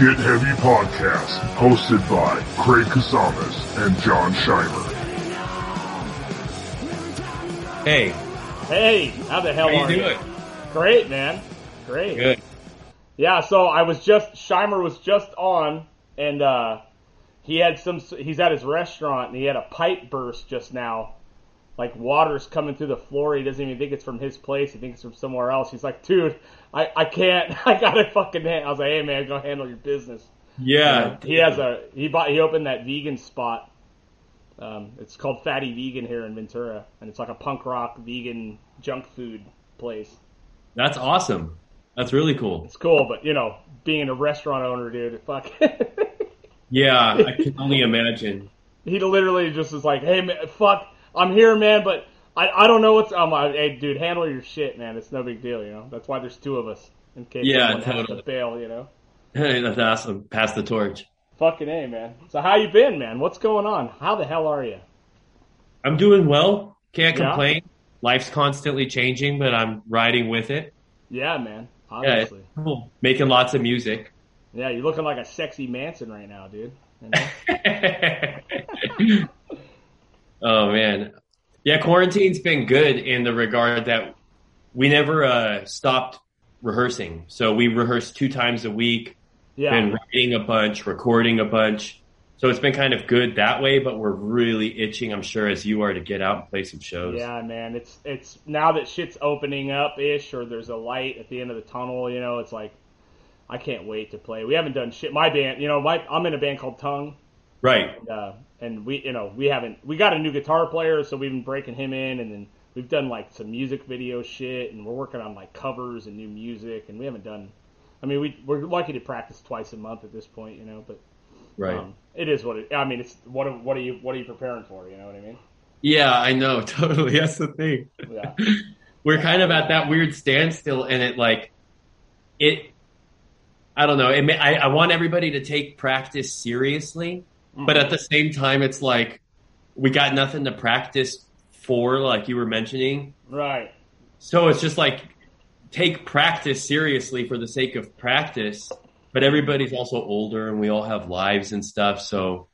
Get Heavy Podcast, hosted by Craig Casamas and Jon Scheimer. Hey, Hey, how the hell how are you doing? Great, man. Great. Good. Yeah, so I was just Scheimer was just on, and uh, he had some. He's at his restaurant, and he had a pipe burst just now. Like water's coming through the floor. He doesn't even think it's from his place. He thinks it's from somewhere else. He's like, dude, I, I can't. I gotta fucking. Hand. I was like, hey man, go handle your business. Yeah. He has a he bought he opened that vegan spot. Um, it's called Fatty Vegan here in Ventura, and it's like a punk rock vegan junk food place. That's awesome. That's really cool. It's cool, but you know, being a restaurant owner, dude, fuck. Yeah, I can only imagine. he literally just was like, "Hey, man, fuck, I'm here, man, but I, I don't know what's. I'm like, hey, dude, handle your shit, man. It's no big deal, you know. That's why there's two of us in case Yeah, someone has totally. to bail, you know. Hey, That's awesome. Pass the torch. Fucking a, man. So how you been, man? What's going on? How the hell are you? I'm doing well. Can't Yeah? complain. Life's constantly changing, but I'm riding with it. Yeah, man. Yeah, cool. Making lots of music. Yeah, you're looking like a sexy Manson right now, dude. You know? oh man. Yeah, quarantine's been good in the regard that we never uh, stopped rehearsing. So we rehearse two times a week. Yeah. been writing a bunch, recording a bunch. So it's been kind of good that way, but we're really itching, I'm sure, as you are to get out and play some shows. Yeah, man. It's it's now that shit's opening up ish, or there's a light at the end of the tunnel. You know, it's like I can't wait to play. We haven't done shit. My band, you know, my I'm in a band called Tongue, Right. uh, and we, you know, we haven't. We got a new guitar player, so we've been breaking him in, and then we've done like some music video shit, and we're working on like covers and new music, and we haven't done. I mean, we we're lucky to practice twice a month at this point, you know, but Right. um, it is what it. I mean, it's what are- what are you what are you preparing for? You know what I mean? yeah, I know. Totally. That's the thing. Yeah. We're kind of at that weird standstill, and it like, it, I don't know. It may, I, I want everybody to take practice seriously, but at the same time, it's like, we got nothing to practice for, like you were mentioning. Right. So it's just like take practice seriously for the sake of practice, but everybody's also older and we all have lives and stuff, so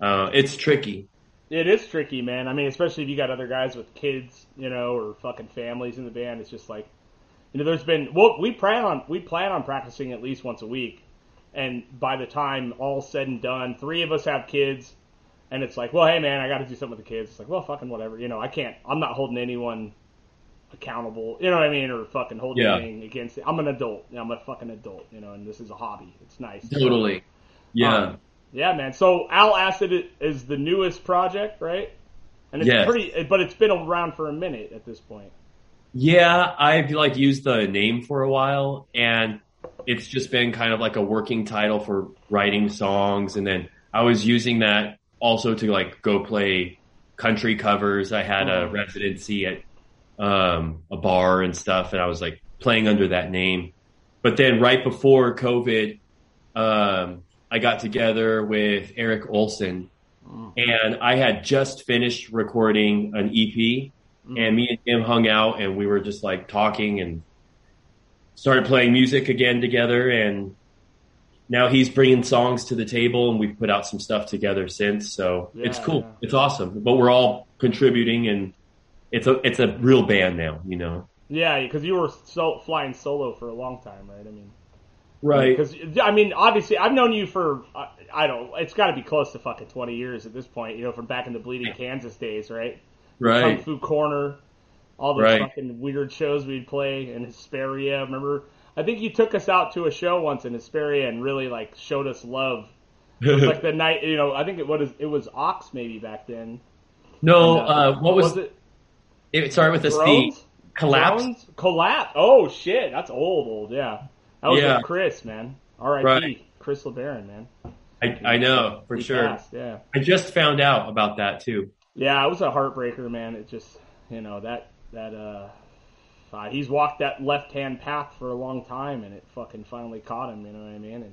uh, it's tricky. It is tricky, man. I mean, especially if you got other guys with kids, you know, or fucking families in the band. It's just like, you know, there's been. Well, we plan on we plan on practicing at least once a week, and by the time all said and done, three of us have kids, and it's like, well, hey, man, I got to do something with the kids. It's like, well, fucking whatever. You know, I can't. I'm not holding anyone accountable. You know what I mean, or fucking holding Yeah. anything against it. I'm an adult. I'm a fucking adult. You know, and this is a hobby. It's nice. Totally. Yeah. Um, yeah, man. So Owlacid is the newest project, right? And it's Yes. pretty, but it's been around for a minute at this point. Yeah, I've like used the name for a while and it's just been kind of like a working title for writing songs and then I was using that also to like go play country covers. I had a Mhm. residency at um a bar and stuff and I was like playing under that name. But then right before COVID, um I got together with Eric Olson and I had just finished recording an EP and me and him hung out and we were just like talking and started playing music again together and now he's bringing songs to the table and we've put out some stuff together since so it's cool yeah. it's awesome but we're all contributing and it's a it's a real band now you know Yeah, because you were so, flying solo for a long time, right? I mean, right because I mean, obviously, I've known you for I, I don't. It's got to be close to fucking twenty years at this point. You know, from back in the Bleeding Kansas days, right? right Kung Fu Corner, all those Right. fucking weird shows we'd play in Hesperia. Remember? I think you took us out to a show once in Hesperia and really like showed us love. It was like the night, you know. I think it was it was Ox maybe back then. no And, uh what was, it? it started with a C Drones? collapse? Collapse. Oh shit, that's old, old. Yeah, that was Yeah. with Chris, man. R.I.P. Right. Chris LeBaron, man. I, I know for sure passed, yeah. I just found out about that too Yeah, it was a heartbreaker, man. It just, you know, that that uh, uh he's walked that left hand path for a long time, and it fucking finally caught him. You know what I mean? And,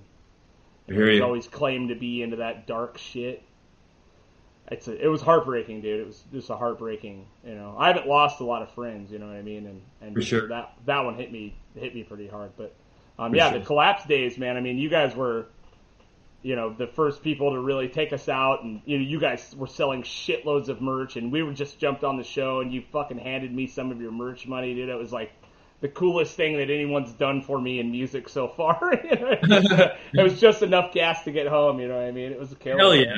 hear he's you. always claimed to be into that dark shit. It's a, it was heartbreaking, dude. It was just a heartbreaking. You know, I haven't lost a lot of friends. You know what I mean? And and For sure. that that one hit me hit me pretty hard. But um, For yeah, sure. the collapse days, man. I mean, you guys were you know, the first people to really take us out, and you know, you guys were selling shitloads of merch, and we were just jumped on the show, and you fucking handed me some of your merch money, dude. It was like the coolest thing that anyone's done for me in music so far. it was just enough gas to get home. You know what I mean? It was a killer. Hell yeah.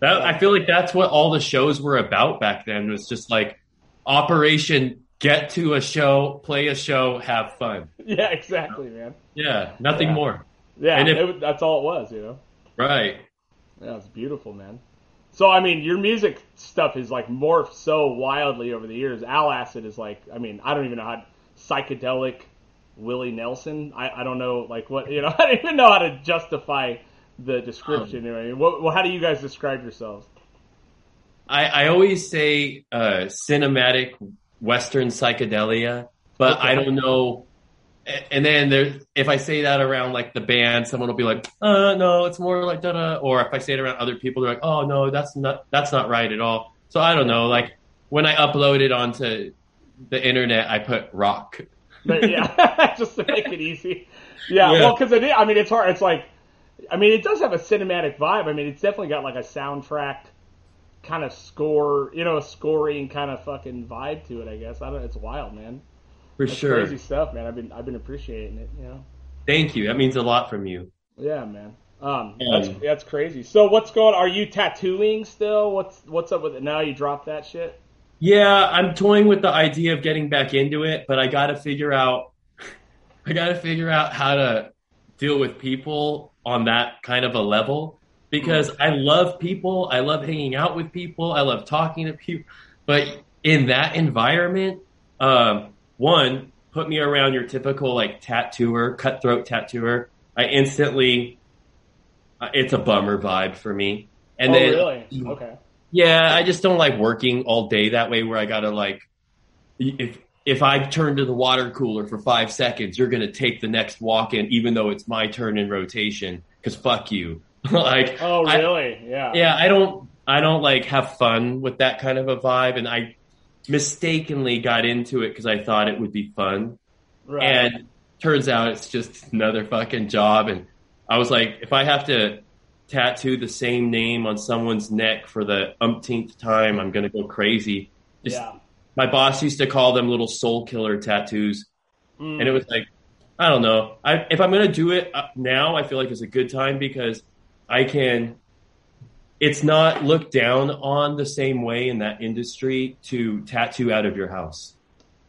That, I feel like that's what all the shows were about back then. Was just like Operation Get to a show, play a show, have fun. Yeah, exactly, man. Yeah, nothing Yeah. more. Yeah, And if- it, that's all it was. You know. Right. Yeah, it's beautiful, man. So I mean, your music stuff is like morphed so wildly over the years. Owlacid is like, I mean, I don't even know how psychedelic Willie Nelson. I, I don't know like what you know. I don't even know how to justify the description. you know, what I mean? what, well, how do you guys describe yourselves? I, I always say uh, cinematic Western psychedelia, but Okay. I don't know. And then there, if I say that around like the band, someone will be like, "Uh, no, it's more like da da." Or if I say it around other people, they're like, "Oh no, that's not that's not right at all." So I don't know. Like when I upload it onto the internet, I put rock. But yeah, just to make it easy. Yeah, Yeah. well, because it, I mean, it's hard. It's like, I mean, it does have a cinematic vibe. I mean, it's definitely got like a soundtrack kind of score, you know, a scoring kind of fucking vibe to it. I guess I don't. It's wild, man. For That's sure. crazy stuff, man. I've been I've been appreciating it. You know. Thank you. That means a lot from you. Yeah, man. Um, that's that's crazy. So what's going? Are you tattooing still? What's what's up with it now? You dropped that shit. Yeah, I'm toying with the idea of getting back into it, but I got to figure out I got to figure out how to deal with people on that kind of a level because I love people, I love hanging out with people, I love talking to people, but in that environment, um, one put me around your typical like tattooer, cutthroat tattooer. I instantly uh, it's a bummer vibe for me. And oh, then really? Okay. yeah, I just don't like working all day that way where I gotta like if if I turn to the water cooler for five seconds, you're gonna take the next walk in even though it's my turn in rotation. Cause fuck you. like Oh, I- really? yeah. yeah, I don't I don't like have fun with that kind of a vibe and I mistakenly got into it because I thought it would be fun. Right. And turns out it's just another fucking job. And I was like, if I have to tattoo the same name on someone's neck for the umpteenth time, I'm gonna go crazy. Just, yeah. My boss used to call them little soul killer tattoos, Mm. and it was like, I don't know. I, if I'm gonna do it uh, now, I feel like it's a good time because I can. It's not looked down on the same way in that industry to tattoo out of your house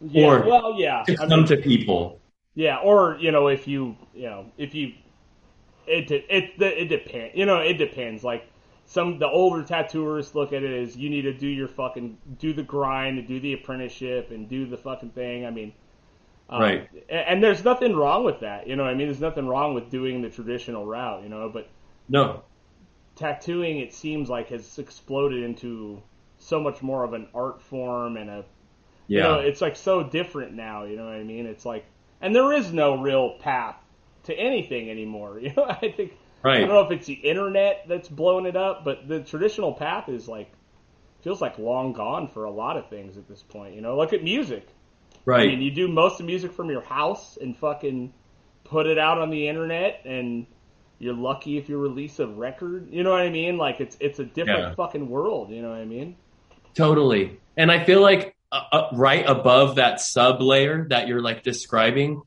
yeah. or- well, yeah. to I come mean, to people. Yeah, or you know, if you you know, if you it it it, it depends. You know, it depends. Like some the older tattooers look at it as you need to do your fucking do the grind and do the apprenticeship and do the fucking thing. I mean, um, Right. And there's nothing wrong with that. You know, what I mean, there's nothing wrong with doing the traditional route. You know, but No, tattooing it seems like has exploded into so much more of an art form and a yeah, you know, it's like so different now. You know what I mean? It's like, and there is no real path to anything anymore. You know, I think I don't know if it's the internet that's blowing it up, but the traditional path is like feels like long gone for a lot of things at this point. You know, look at music. Right. I mean, you do most of the music from your house and fucking put it out on the internet, and you're lucky if you release a record. You know what I mean? Like it's it's a different Yeah. fucking world. You know what I mean? Totally. And I feel like uh, uh, right above that sub layer that you're like describing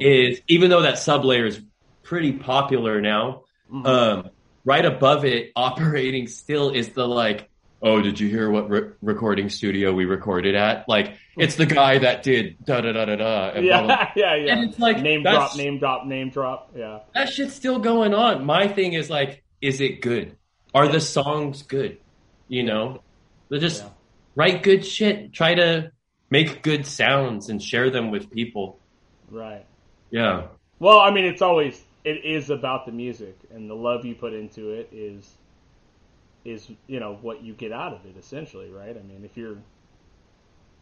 is even though that sub layer is pretty popular now, Mhm. um, right above it operating still is the like, oh, did you hear what re- recording studio we recorded at? Like, it's the guy that did da da da da da. and blah, blah, yeah, yeah, yeah. And it's like, name drop, name drop, name drop. Yeah. That shit's still going on. My thing is like, is it good? Are the songs good? You know, they just Yeah. write good shit. Try to make good sounds and share them with people. Right. Yeah, Well, I mean, it's always it is about the music and the love you put into it is is you know what you get out of it essentially, right? I mean, if you're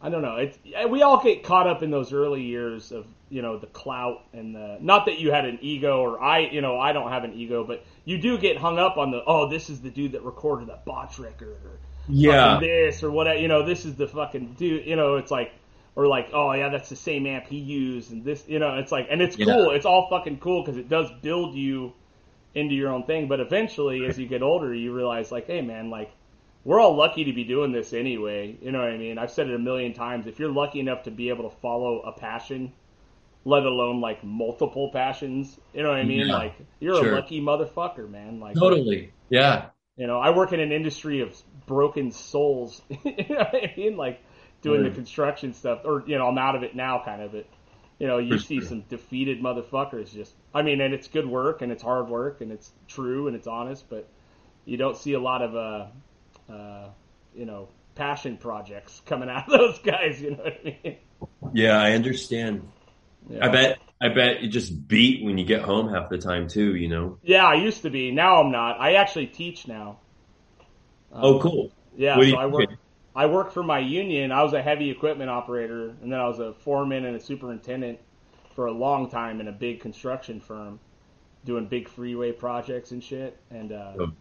I don't know. It's eh, we all get caught up in those early years of you know the clout and the not that you had an ego or I you know I don't have an ego, but you do get hung up on the oh this is the dude that recorded that Botch record or yeah, this or what you know this is the fucking dude you know it's like or like oh yeah that's the same amp he used and this you know it's like and it's Yeah. cool it's all fucking cool because it does build you into your own thing. But eventually, as you get older, you realize like, hey man, like we're all lucky to be doing this anyway. You know what I mean? I've said it a million times. If you're lucky enough to be able to follow a passion, let alone like multiple passions, you know what I mean? Yeah, like you're sure. a lucky motherfucker, man. Like Totally. Yeah. you know, I work in an industry of broken souls. you know what I mean? Like doing the construction stuff, or you know, I'm out of it now, kind of. It, you know, you see some defeated motherfuckers. Just, I mean, and it's good work, and it's hard work, and it's true, and it's honest, but you don't see a lot of, uh, uh, you know, passion projects coming out of those guys. You know what I mean? Yeah, I understand. Yeah. I bet I bet you just beat when you get home half the time too, you know. Yeah, I used to be. Now I'm not. I actually teach now. Um, Oh cool. Yeah, so I work. I worked for my union. I was a heavy equipment operator, and then I was a foreman and a superintendent for a long time in a big construction firm, doing big freeway projects and shit. And uh, Oh.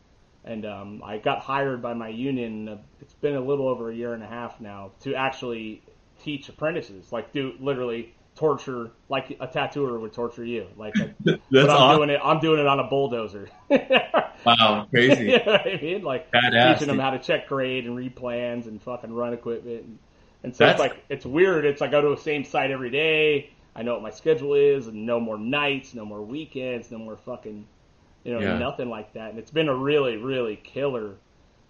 and um, I got hired by my union. Uh, it's been a little over a year and a half now to actually teach apprentices, like do literally torture, like a tattooer would torture you. Like, That's I'm awesome. doing it. I'm doing it on a bulldozer. Wow, crazy. you know I mean? Like Badass, teaching them how to check grade and read plans and fucking run equipment. And, and so it's like it's weird. It's like I go to the same site every day. I know what my schedule is, and no more nights, no more weekends, no more fucking, you know, Yeah. nothing like that. And it's been a really, really killer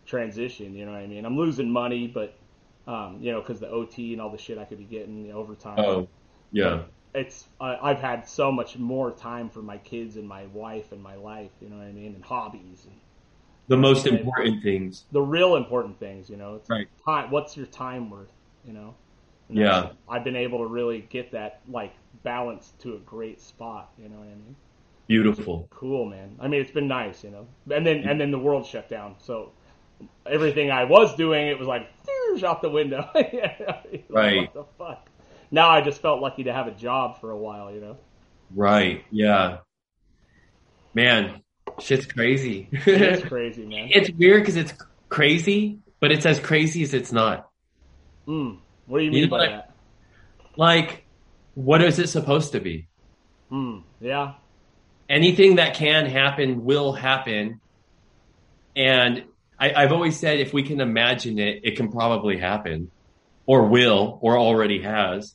transition. You know what I mean? I'm losing money, but um, you know, because the OT and all the shit I could be getting the overtime Oh, yeah. it's uh, I've had so much more time for my kids and my wife and my life, you know what I mean, and hobbies and The most Right. important things. the real important things, you know. It's Right. time. What's your time worth, you know? And Yeah. I've been able to really get that like balance to a great spot, you know what I mean? Beautiful. Cool, man. I mean, it's been nice, you know. And then and then the world shut down, so everything I was doing, it was like out the window. Like, Right. What the fuck? Now I just felt lucky to have a job for a while, you know. Right. Yeah. Man, shit's crazy. It's crazy, man. it's weird because it's crazy, but it's as crazy as it's not. Mm. What do you You mean know, by like- that? Like, what is it supposed to be? Mm. Yeah. anything that can happen will happen. And I, I've always said if we can imagine it, it can probably happen, or will, or already has.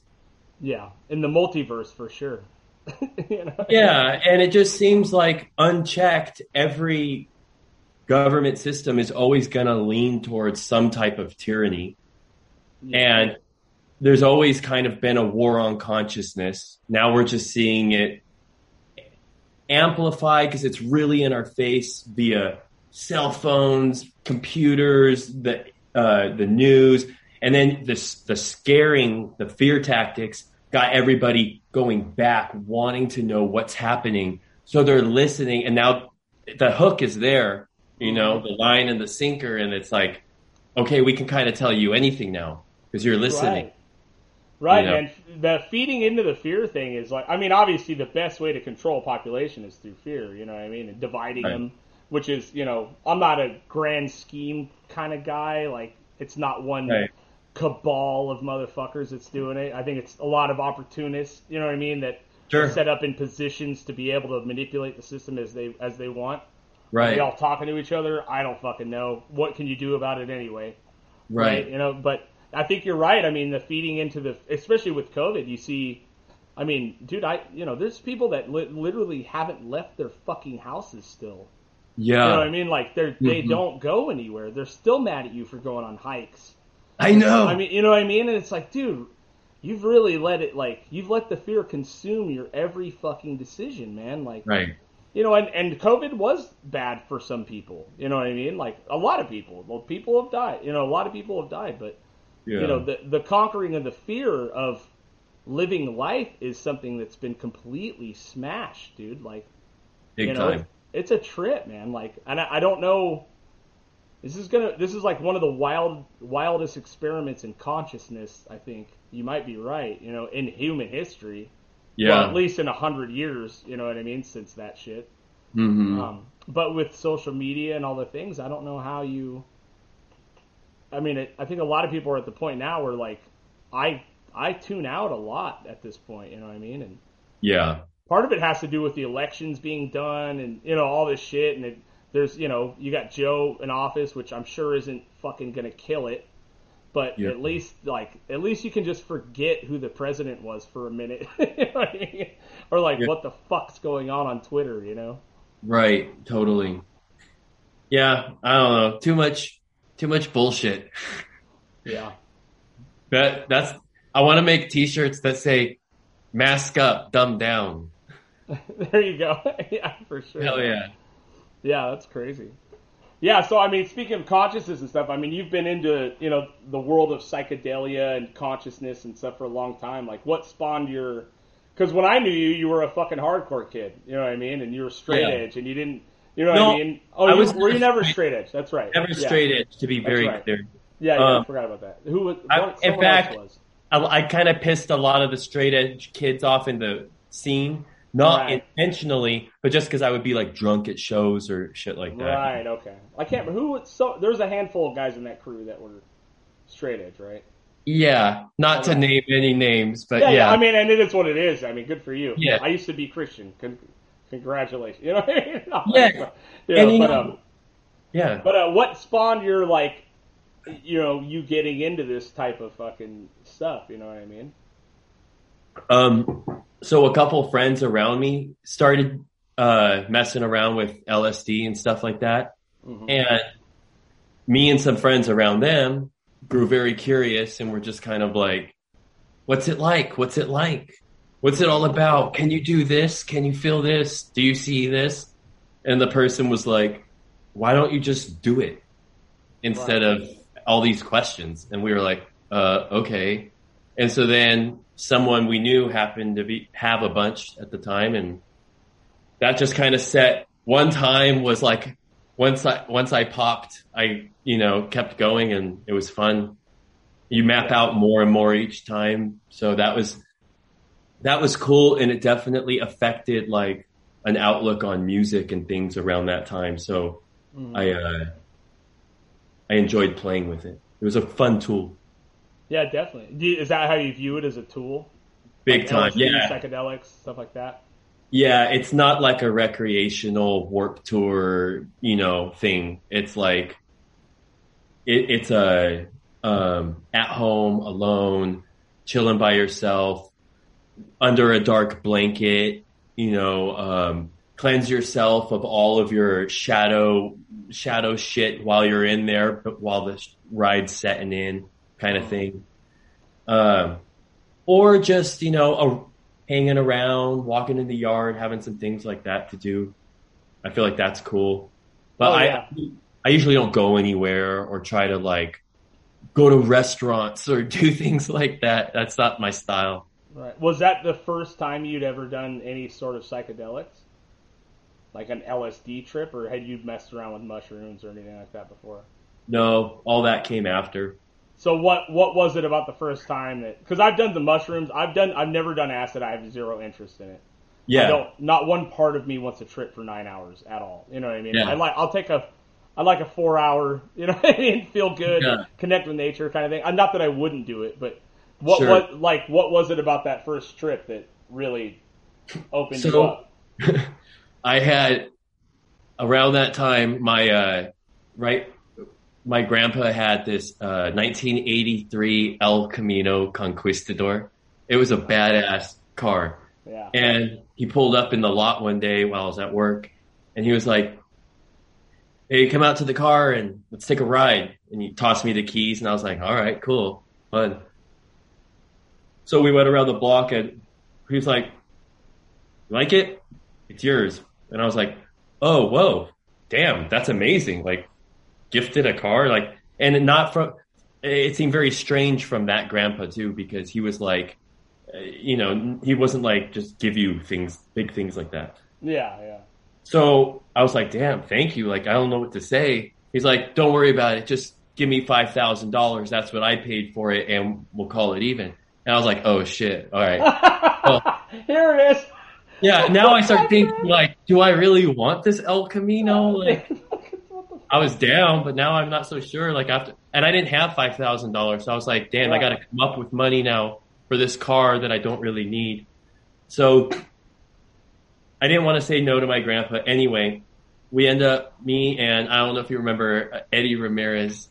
Yeah. In the multiverse for sure. you know? Yeah, and it just seems like unchecked, every government system is always going to lean towards some type of tyranny. And there's always kind of been a war on consciousness. Now we're just seeing it amplified because it's really in our face via cell phones, computers, the uh, the news, and then the the scaring, the fear tactics got everybody going back, wanting to know what's happening. So they're listening, and now the hook is there. You know, the line and the sinker, and it's like, okay, we can kind of tell you anything now because you're listening. Right. Right, You know? and the feeding into the fear thing is like, I mean, obviously the best way to control population is through fear, you know what I mean? And dividing Right. them, which is, you know, I'm not a grand scheme kind of guy. Like, it's not one Right. Cabal of motherfuckers that's doing it. I think it's a lot of opportunists, you know what I mean? That Sure. are set up in positions to be able to manipulate the system as they as they want. Right. They all talking to each other. I don't fucking know. What can you do about it anyway? Right. You know, but I think you're right. I mean, the feeding into the, especially with COVID, you see, I mean, dude, I, you know, there's people that li- literally haven't left their fucking houses still. Yeah. You know what I mean? Like they're they Mhm. don't go anywhere. They're still mad at you for going on hikes. I know. I mean, you know what I mean? And it's like, dude, you've really let it like you've let the fear consume your every fucking decision, man. Like, right. you know, and, and COVID was bad for some people. You know what I mean? Like a lot of people. Well, people have died. You know, a lot of people have died, but Yeah. you know, the the conquering of the fear of living life is something that's been completely smashed, dude. Like, Big you know, time. it's a trip, man. Like, and I, I don't know. This is gonna. This is like one of the wild, wildest experiments in consciousness. I think you might be right. You know, in human history. Yeah. Well, at least in a hundred years. You know what I mean? Since that shit. Mm-hmm. Um, but with social media and all the things, I don't know how you. I mean, it, I think a lot of people are at the point now where like, I I tune out a lot at this point. You know what I mean? And yeah. part of it has to do with the elections being done and you know all this shit and it, there's you know you got Joe in office, which I'm sure isn't fucking gonna kill it, but Yeah. at least like at least you can just forget who the president was for a minute, You know I mean? or like Yeah. what the fuck's going on on Twitter, you know? Right, totally. Yeah, I don't know. Too much, too much bullshit. Yeah, That that's. I want to make T-shirts that say "Mask up, dumb down." there you go. yeah, for sure. Hell yeah. Yeah, that's crazy. Yeah, so I mean, speaking of consciousness and stuff, I mean, you've been into you know the world of psychedelia and consciousness and stuff for a long time. Like, what spawned your? Because when I knew you, you were a fucking hardcore kid. You know what I mean? And you were straight Yeah. edge, and you didn't. You know what I mean? Oh, I you, was were you never never straight- straight edge? That's right. Never Yeah. straight edge, to be very right. clear. Yeah, yeah, I Um, forgot about that. Who was? I- in fact- was. I, I kind of pissed a lot of the straight edge kids off in the scene, not Right. intentionally, but just because I would be like drunk at shows or shit like that. Right. Okay. I can't. Who? So there's a handful of guys in that crew that were straight edge, right? Yeah, not to name any names, but yeah, yeah, I mean, and it is what it is. I mean, good for you. Yeah. I used to be Christian. Con- congratulations. You know what I mean? No, Yeah. but, you know, And but, um, yeah. but uh, what spawned your like, you know, you getting into this type of fucking stuff? You know what I mean? Um, so a couple friends around me started uh, messing around with LSD and stuff like that, Mhm. and me and some friends around them grew very curious and were just kind of like, "What's it like? What's it like? What's it all about? Can you do this? Can you feel this? Do you see this?" And the person was like, "Why don't you just do it instead of all these questions?" And we were like, "Uh, okay." And so then someone we knew happened to be have a bunch at the time, and that just kind of set. One time was like once I once I popped, I you know kept going, and it was fun. You map out more and more each time, so that was that was cool, and it definitely affected like an outlook on music and things around that time. So Mhm. I uh, I enjoyed playing with it. It was a fun tool, yeah, definitely. You, is that how you view it as a tool? big Like time. LSD, Yeah, psychedelics, stuff like that. Yeah, it's not like a recreational warp tour, you know, thing. It's like it, it's a um, at home, alone, chilling by yourself, under a dark blanket. You know, um, cleanse yourself of all of your shadow shadow shit while you're in there, but while the ride's setting in, kind of thing. Um, or just you know a hanging around, walking in the yard, having some things like that to do. I feel like that's cool. But Oh, I. I usually don't go anywhere or try to like go to restaurants or do things like that. That's not my style. Right. Was that the first time you'd ever done any sort of psychedelics? Like an LSD trip, or had you messed around with mushrooms or anything like that before? No, all that came after. So what what was it about the first time that? Because I've done the mushrooms, I've done I've never done acid. I have zero interest in it. I Yeah. don't. Not one part of me wants to trip for nine hours at all. You know what I mean? Yeah. I like. I'll take a. I like a four hour. You know what I mean? Feel good, Yeah. connect with nature, kind of thing. Uh, Not that I wouldn't do it, but what Sure. what like what was it about that first trip that really opened you up? I had around that time my uh right my grandpa had this uh 1983 El Camino Conquistador. It was a badass car. Yeah. And he pulled up in the lot one day while I was at work and he was like, Hey, come out to the car and let's take a ride. And he tossed me the keys and I was like, all right, cool, fun. So we went around the block and he was like, "You like it? It's yours. And I was like, oh, whoa, damn, that's amazing. Like gifted a car, like, and not from, it seemed very strange from that grandpa too, because he was like, uh, you know, he wasn't like just give you things, big things like that. Yeah. Yeah. So I was like, damn, thank you. Like, I don't know what to say. He's like, don't worry about it. Just give me $5,000. That's what I paid for it and we'll call it even. And I was like, oh shit. All right. Here it is. Yeah. Now I start thinking like, do I really want this El Camino? Like, I was down, but now I'm not so sure. Like after, and I didn't have $5,000. So I was like, damn, I got to come up with money now for this car that I don't really need. So I didn't want to say no to my grandpa anyway. We end up me and I don't know if you remember uh, Eddie Ramirez,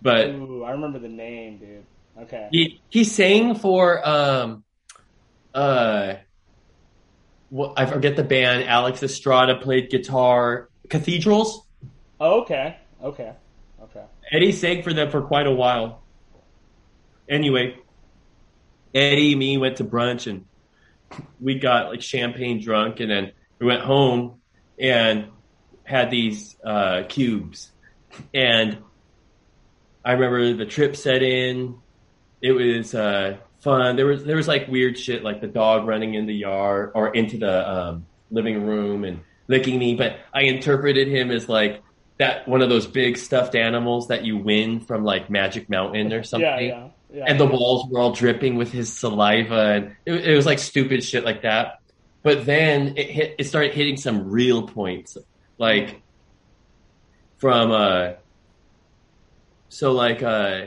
but Ooh, I remember the name, dude. Okay. he he sang for um uh well, I forget the band. Alex Estrada played guitar. Cathedrals. Oh, okay. Okay. Okay. Eddie sang for them for quite a while. Anyway, Eddie, me went to brunch and we got like champagne drunk, and then we went home and had these uh, cubes. And I remember the trip set in. It was uh, fun. There was there was like weird shit, like the dog running in the yard or into the um, living room and licking me. But I interpreted him as like that one of those big stuffed animals that you win from like Magic Mountain or something. Yeah, yeah, yeah. And the walls were all dripping with his saliva, and it, it was like stupid shit like that. But then it hit. It started hitting some real points, like from uh. So like uh.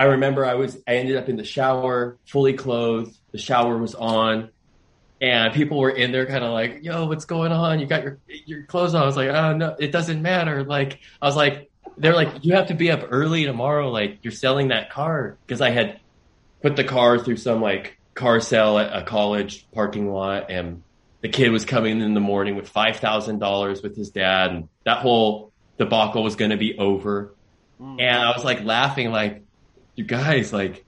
I remember I was I ended up in the shower, fully clothed. The shower was on, and people were in there, kind of like, "Yo, what's going on? You got your your clothes on." I was like, "Oh no, it doesn't matter." Like I was like, they're like, "You have to be up early tomorrow. Like you're selling that car because I had put the car through some like car sale at a college parking lot, and the kid was coming in the morning with five thousand dollars with his dad, and that whole debacle was going to be over. Hmm. And I was like laughing, like, "You guys, like,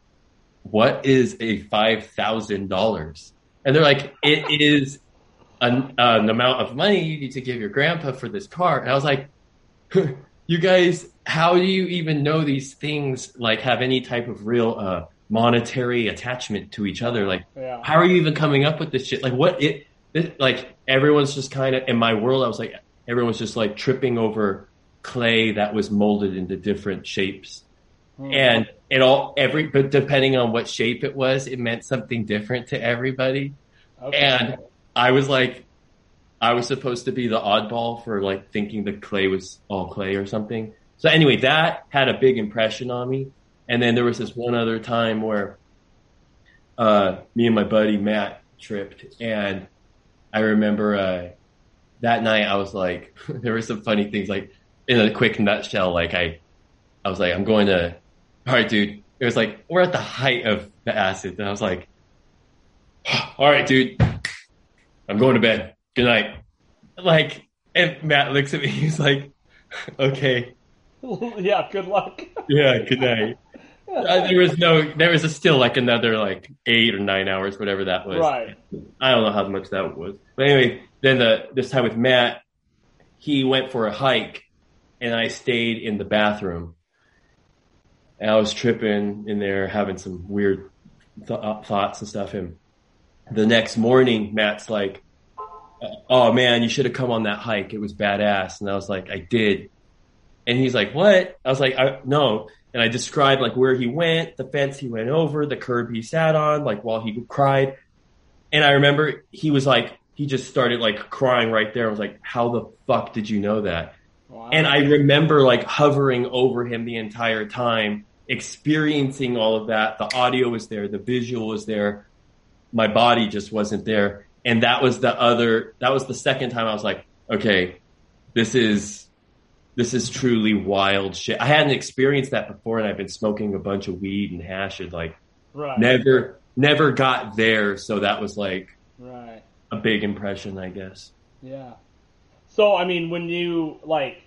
what is a five thousand dollars?" And they're like, "It is an, an amount of money you need to give your grandpa for this car." And I was like, "You guys, how do you even know these things? Like, have any type of real uh, monetary attachment to each other? Like, Yeah. how are you even coming up with this shit? Like, what it, it like everyone's just kind of in my world. I was like, everyone's just like tripping over clay that was molded into different shapes, and it all every but depending on what shape it was, it meant something different to everybody. Okay. And I was like, I was supposed to be the oddball for like thinking the clay was all clay or something. So anyway, that had a big impression on me. And then there was this one other time where uh, me and my buddy Matt tripped, and I remember uh, that night I was like, there were some funny things. Like in a quick nutshell, like I, I was like, I'm going to, all right, dude. It was like we're at the height of the acid, and I was like, all right, dude, I'm going to bed. Good night. Like, and Matt looks at me. He's like, okay, yeah. Good luck. yeah, good night. Uh, there was no, there was a still like another like eight or nine hours, whatever that was. Right. I don't know how much that was. But anyway, then the, this time with Matt, he went for a hike and I stayed in the bathroom. And I was tripping in there, having some weird th- uh, thoughts and stuff. And the next morning, Matt's like, Oh man, you should have come on that hike. It was badass. And I was like, I did. And he's like, what? I was like, I, no. And I described like where he went, the fence he went over, the curb he sat on, like while he cried. And I remember he was like, he just started like crying right there. I was like, how the fuck did you know that? Wow. And I remember like hovering over him the entire time, experiencing all of that. The audio was there, the visual was there. My body just wasn't there. And that was the other, that was the second time I was like, okay, this is, this is truly wild shit. I hadn't experienced that before and I've been smoking a bunch of weed and hash and like right. never, never got there. So that was like Right. a big impression, I guess. Yeah. So I mean, when you like,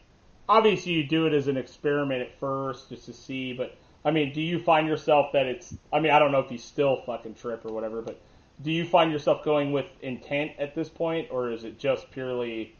obviously you do it as an experiment at first, just to see. But I mean, do you find yourself that it's? I mean, I don't know if you still fucking trip or whatever, but do you find yourself going with intent at this point, or is it just purely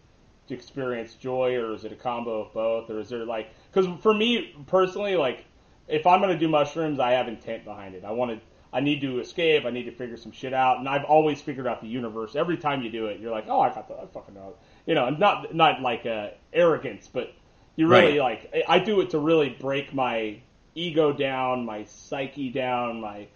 to experience joy, or is it a combo of both, or is there like? Because for me personally, like, if I'm gonna do mushrooms, I have intent behind it. I want to. I need to escape. I need to figure some shit out, and I've always figured out the universe. Every time you do it, you're like, "Oh, I got the, I fucking know." You know, not not like uh, arrogance, but you really like. I I do it to really break my ego down, my psyche down, my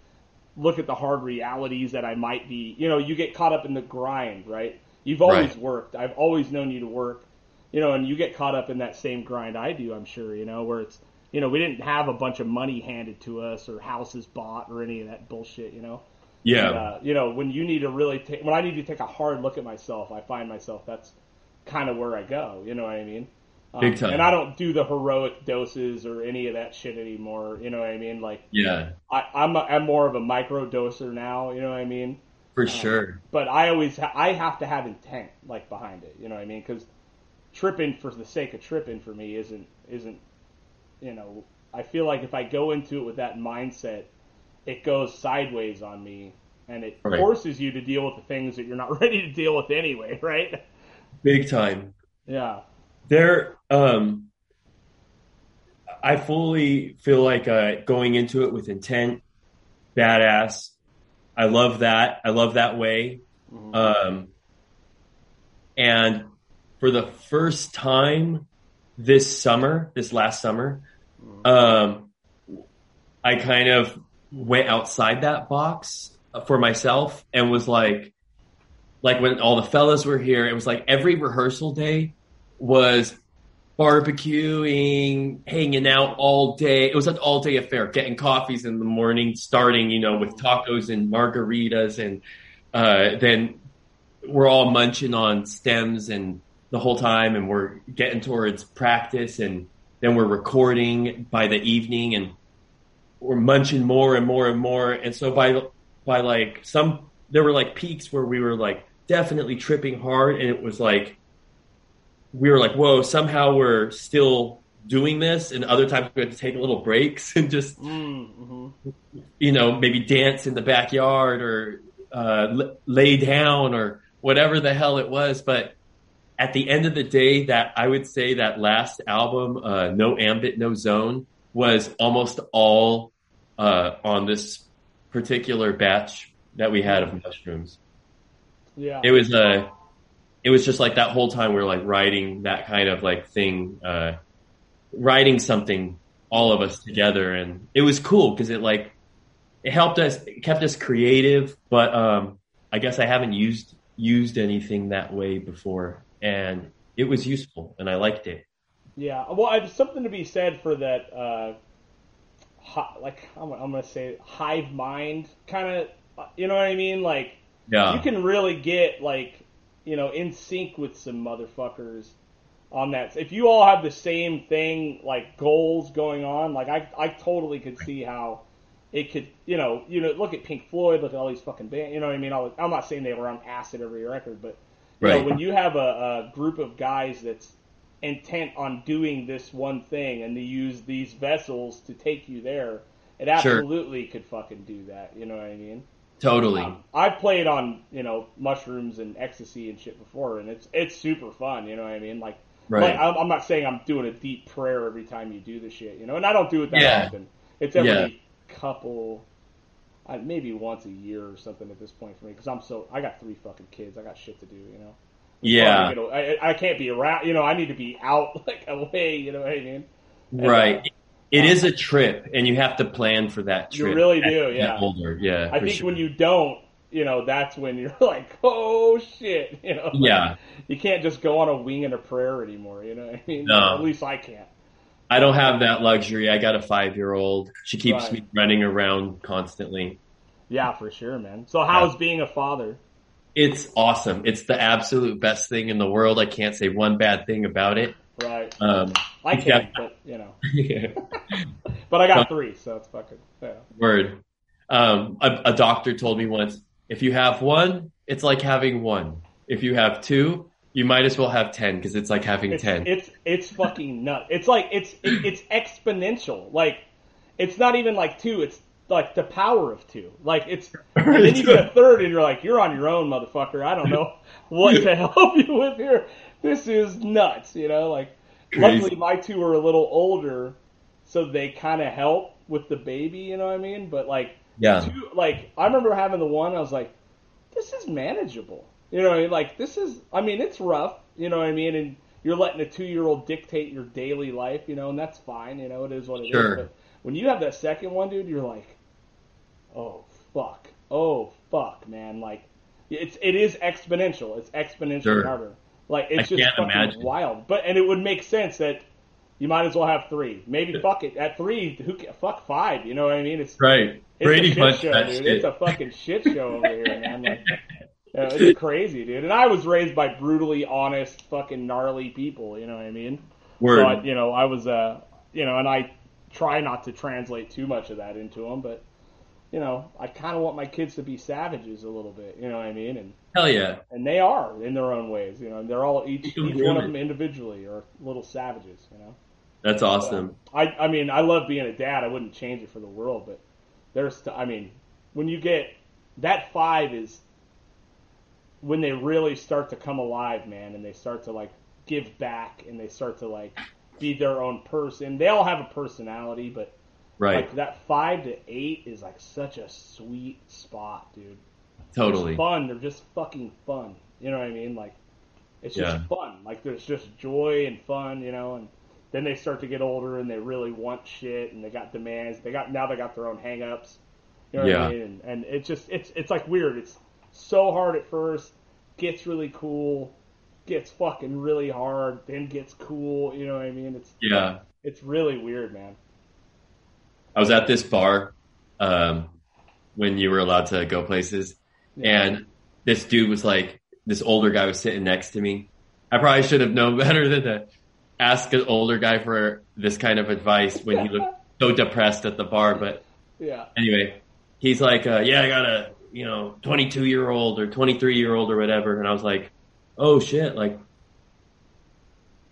look at the hard realities that I might be. You know, you get caught up in the grind, right? You've always Right. worked. I've always known you to work. You know, and you get caught up in that same grind I do. I'm sure. You know, where it's you know we didn't have a bunch of money handed to us or houses bought or any of that bullshit. You know. Yeah. Uh, you know, when you need to really take, when I need to take a hard look at myself, I find myself that's kind of where I go. You know what I mean? Um, Big time. And I don't do the heroic doses or any of that shit anymore. You know what I mean? Like, yeah, I, I'm a, I'm more of a micro doser now. You know what I mean? for sure. But I always ha- I have to have intent like behind it. You know what I mean? Because tripping for the sake of tripping for me isn't isn't you know I feel like if I go into it with that mindset, it goes sideways on me, and it Right. forces you to deal with the things that you're not ready to deal with anyway. Right? Big time. Yeah. There, um, I fully feel like uh, going into it with intent, badass. I love that. I love that way. Mhm. Um, and for the first time this summer, this last summer, um, I kind of went outside that box for myself and was like, like when all the fellas were here, it was like every rehearsal day was barbecuing, hanging out all day. It was an all day affair, getting coffees in the morning, starting, you know, with tacos and margaritas. And, uh, then we're all munching on stems and the whole time and we're getting towards practice and then we're recording by the evening and we're munching more and more and more. And so by, by like some, there were like peaks where we were like definitely tripping hard and it was like, we were like, whoa, somehow we're still doing this. And other times we had to take little breaks and just, Mm-hmm. you know, maybe dance in the backyard or uh, l- lay down or whatever the hell it was. But at the end of the day, that I would say that last album, uh, No Ambit, No Zone, was almost all uh, on this particular batch that we had of mushrooms. Yeah. It was uh, it was just like that whole time we were like writing that kind of like thing, uh, writing something, all of us together, and it was cool because it like it helped us, it kept us creative. But um, I guess I haven't used used anything that way before, and it was useful, and I liked it. Yeah, well, there's something to be said for that. Uh, hi, like I'm, I'm gonna say, hive mind kind of. You know what I mean? Like Yeah, you can really get like, you know, in sync with some motherfuckers on that. If you all have the same thing, like goals going on, like I, I totally could see how it could, you know, you know, look at Pink Floyd, look at all these fucking bands. You know what I mean? All- I'm not saying they were on acid every record, but you know, when you have a, a group of guys that's intent on doing this one thing and they use these vessels to take you there, it Sure. absolutely could fucking do that. You know what I mean? Totally. Um, I've played on you know mushrooms and ecstasy and shit before, and it's it's super fun. You know what I mean? Like, Right. like I'm, not saying I'm doing a deep prayer every time you do the shit, you know, and I don't do it that Yeah. often. It's every Yeah. couple, uh, maybe once a year or something at this point for me because I'm so I got three fucking kids. I got shit to do, you know. yeah, I, I can't be around. You know, I need to be out like away. You know what I mean? And, right. uh, It is a trip, and you have to plan for that You trip. really do, yeah. Older, yeah. I think sure. when you don't, you know, that's when you're like, oh shit, you know. Yeah. You can't just go on a wing and a prayer anymore. You know I mean? No. At least I can't. I don't have that luxury. I got a five year old. She keeps Right. me running around constantly. Yeah, for sure, man. So how's being a father? It's awesome. It's the absolute best thing in the world. I can't say one bad thing about it. Right. Um, I can't, but you know. But I got three, so it's fucking yeah. Word. Um, a, a doctor told me once, if you have one, it's like having one. If you have two, you might as well have ten because it's like having It's, ten. it's it's fucking nuts. It's like it's it, it's exponential. Like it's not even like two. It's like the power of two. Like it's and then you get a third, and you're like, you're on your own, motherfucker. I don't know what to help you with here. This is nuts. You know, like. Luckily my two are a little older, so they kind of help with the baby. You know what I mean? But like yeah. two, like I remember having the one. I was like, this is manageable. You know, what I mean? like this is. I mean, it's rough. You know what I mean? And you're letting a two year old dictate your daily life. You know, and that's fine. You know, it is what it is. Sure. But when you have that second one, dude, you're like, oh fuck, oh fuck, man. Like it's it is exponential. It's exponentially Sure. harder. Like it's I just fucking imagine. wild. But and it would make sense that You might as well have three. Maybe fuck it at three. Who fuck five? You know what I mean? It's Right. it's Brady a shit show, dude. shit. It's a fucking shit show over here, man. Like, you know, it's crazy, dude. And I was raised by brutally honest, fucking gnarly people. You know what I mean? Word. So I, you know, I was, uh, you know, and I try not to translate too much of that into them, but you know, I kind of want my kids to be savages a little bit. You know what I mean? And Hell yeah. and they are in their own ways. You know, and they're all each each one of them individually are little savages. You know. That's awesome. I I mean, I love being a dad. I wouldn't change it for the world, but there's I mean, when you get that five is when they really start to come alive, man, and they start to like give back and they start to like be their own person. They all have a personality, but Right. like that five to eight is like such a sweet spot, dude. Totally. Fun. They're just fucking fun. You know what I mean? Like it's just Yeah. fun. Like there's just joy and fun, you know, and then they start to get older and they really want shit and they got demands. They got now they got their own hangups. You know what Yeah. I mean? And, and it's just it's it's like weird. It's so hard at first, gets really cool, gets fucking really hard, then gets cool, you know what I mean? It's Yeah. it's really weird, man. I was at this bar um, when you were allowed to go places, and this dude was like, this older guy was sitting next to me. I probably should have known better than to ask an older guy for this kind of advice when he looked so depressed at the bar. But Yeah. anyway, he's like, uh, "Yeah, I got a you know 22 year old or 23 year old or whatever," and I was like, "Oh shit!" Like,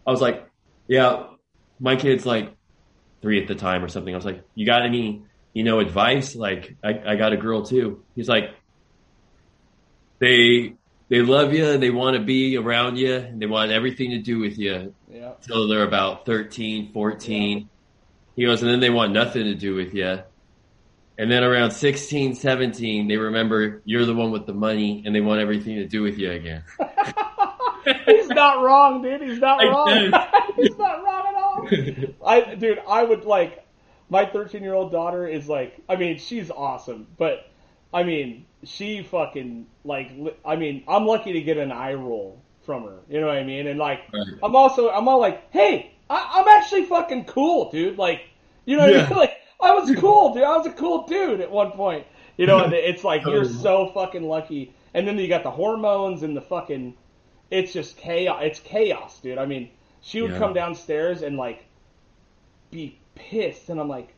I was like, "Yeah, my kid's like three at the time or something." I was like, "You got any you know advice?" Like, I, I got a girl too. He's like, "They." They love you and they want to be around you and they want everything to do with you Yeah. till they're about 13, 14. He goes, and then they want nothing to do with you. And then around 16, 17, they remember you're the one with the money and they want everything to do with you again. He's not wrong, dude. He's not wrong. He's not wrong at all. I, dude, I would like my 13 year old daughter is like, I mean, she's awesome, but I mean, she fucking like, I mean, I'm lucky to get an eye roll from her. You know what I mean? And like, Right. I'm also, I'm all like, hey, I, I'm actually fucking cool, dude. Like, you know what I mean? Like, I was cool, dude. I was a cool dude at one point. You know, and it's like you're um. so fucking lucky. And then you got the hormones and the fucking it's just chaos. It's chaos, dude. I mean, she would Yeah. come downstairs and like be pissed, and I'm like,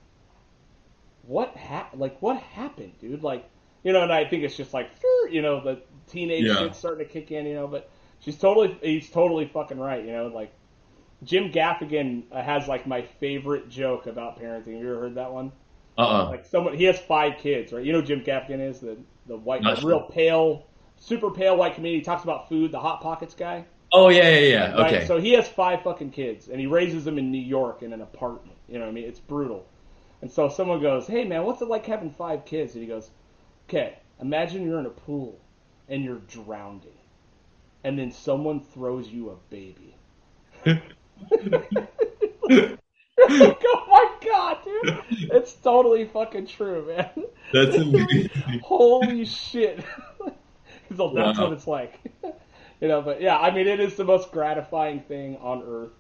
what hap- Like, what happened, dude? Like, you know, and I think it's just like, you know, the teenage Yeah. shit's starting to kick in, you know. But she's totally, he's totally fucking right, you know. Like, Jim Gaffigan uh, has like my favorite joke about parenting. Have you ever heard that one? Uh-uh. Like someone, he has five kids, right? You know who Jim Gaffigan is the the white, the real pale, super pale white comedian. He talks about food, the hot pockets guy. Oh, yeah, yeah, yeah. Right? Okay. So he has five fucking kids, and he raises them in New York in an apartment. You know what I mean? It's brutal. And so someone goes, "Hey man, what's it like having five kids?" And he goes, "Okay, imagine you're in a pool and you're drowning, and then someone throws you a baby." Like, oh my god, dude! It's totally fucking true, man. That's amazing. Holy shit! that's Wow. what it's like. you know, but yeah, I mean, it is the most gratifying thing on earth.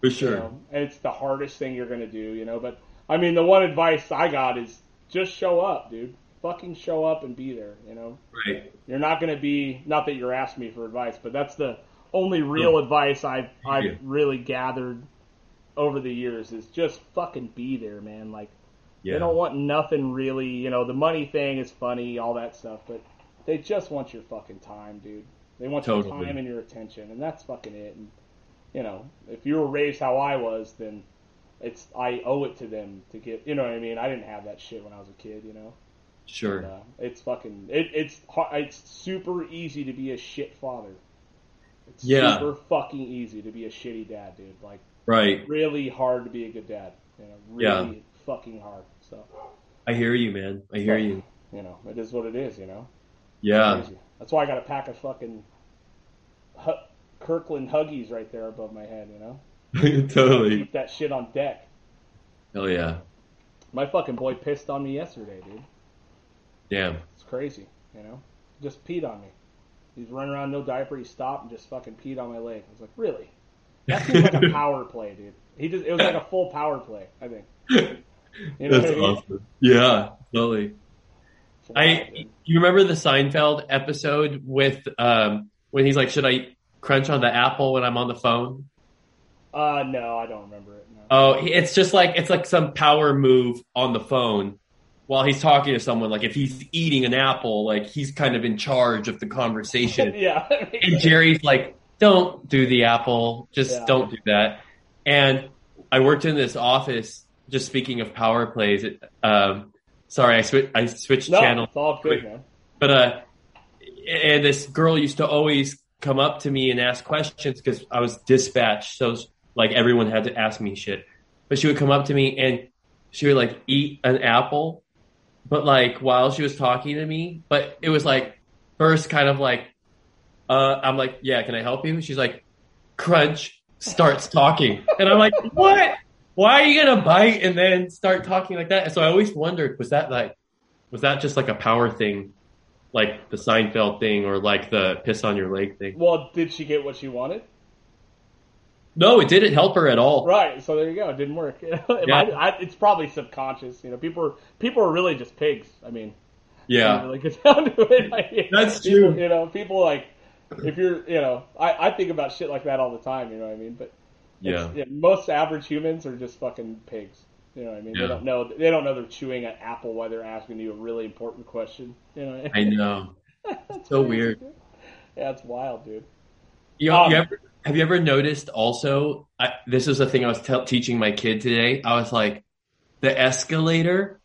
For You sure. know, and it's the hardest thing you're gonna do, you know. But I mean, the one advice I got is just show up, dude. Fucking show up and be there. You know, Right. you're not gonna be. Not that you're asking me for advice, but that's the only hmm. real advice I've I've Yeah. really gathered over the years is just fucking be there, man. Like Yeah. they don't want nothing really. You know, the money thing is funny, all that stuff, but they just want your fucking time, dude. They want your time and your attention, and that's fucking it. And you know, if you were raised how I was, then it's I owe it to them to get. You know what I mean? I didn't have that shit when I was a kid. You know, Sure. uh, it's fucking. It, it's it's super easy to be a shit father. It's Yeah. super fucking easy to be a shitty dad, dude. Like Right. really hard to be a good dad. You know, really fucking hard. So I hear you, man. I hear you. you know, it is what it is. You know. Yeah. That's why I got a pack of fucking Kirkland Huggies right there above my head. You know, totally. keep that shit on deck. Hell yeah. My fucking boy pissed on me yesterday, dude. Damn. It's crazy. You know, just peed on me. He's running around no diaper. He stopped and just fucking peed on my leg. I was like, really? That seems like a power play, dude. He just it was like a full power play. I think. You know That's I mean? awesome. Yeah, totally. I dude. you remember the Seinfeld episode with um when he's like, should I crunch on the apple when I'm on the phone? Uh, no, I don't remember it. No. Oh, it's just like it's like some power move on the phone while he's talking to someone. Like if he's eating an apple, like he's kind of in charge of the conversation. yeah. and Jerry's like, "Don't do the apple. Just Yeah. don't do that." And I worked in this office. Just speaking of power plays, it, um, sorry, I switched. I switched no, channel. it's all good, man. But uh, and this girl used to always come up to me and ask questions because I was dispatched, so like everyone had to ask me shit. But she would come up to me and she would like eat an apple, but like while she was talking to me, but it was like first kind of like, uh, I'm like, yeah, can I help you? She's like, crunch, starts talking, and I'm like, what? Why are you gonna bite and then start talking like that? And so I always wondered, was that like, was that just like a power thing, like the Seinfeld thing, or like the piss on your leg thing? Well, did she get what she wanted? No, it didn't help her at all. Right. So there you go. It didn't work. It Yeah. might- I, it's probably subconscious. You know, people are people are really just pigs. I mean, Yeah, really get down to it. Like, That's people, true. You know, people like if you're, you know, I, I think about shit like that all the time. You know what I mean? But yeah, it's- most average humans are just fucking pigs. You know what I mean? Yeah. They don't know. They don't know they're chewing an apple while they're asking you a really important question. You know? I know. So crazy, weird. Yeah, it's wild, dude. You, Um, you ever, have you ever noticed also? I, this is a thing I was tell teaching my kid today. I was like, the escalator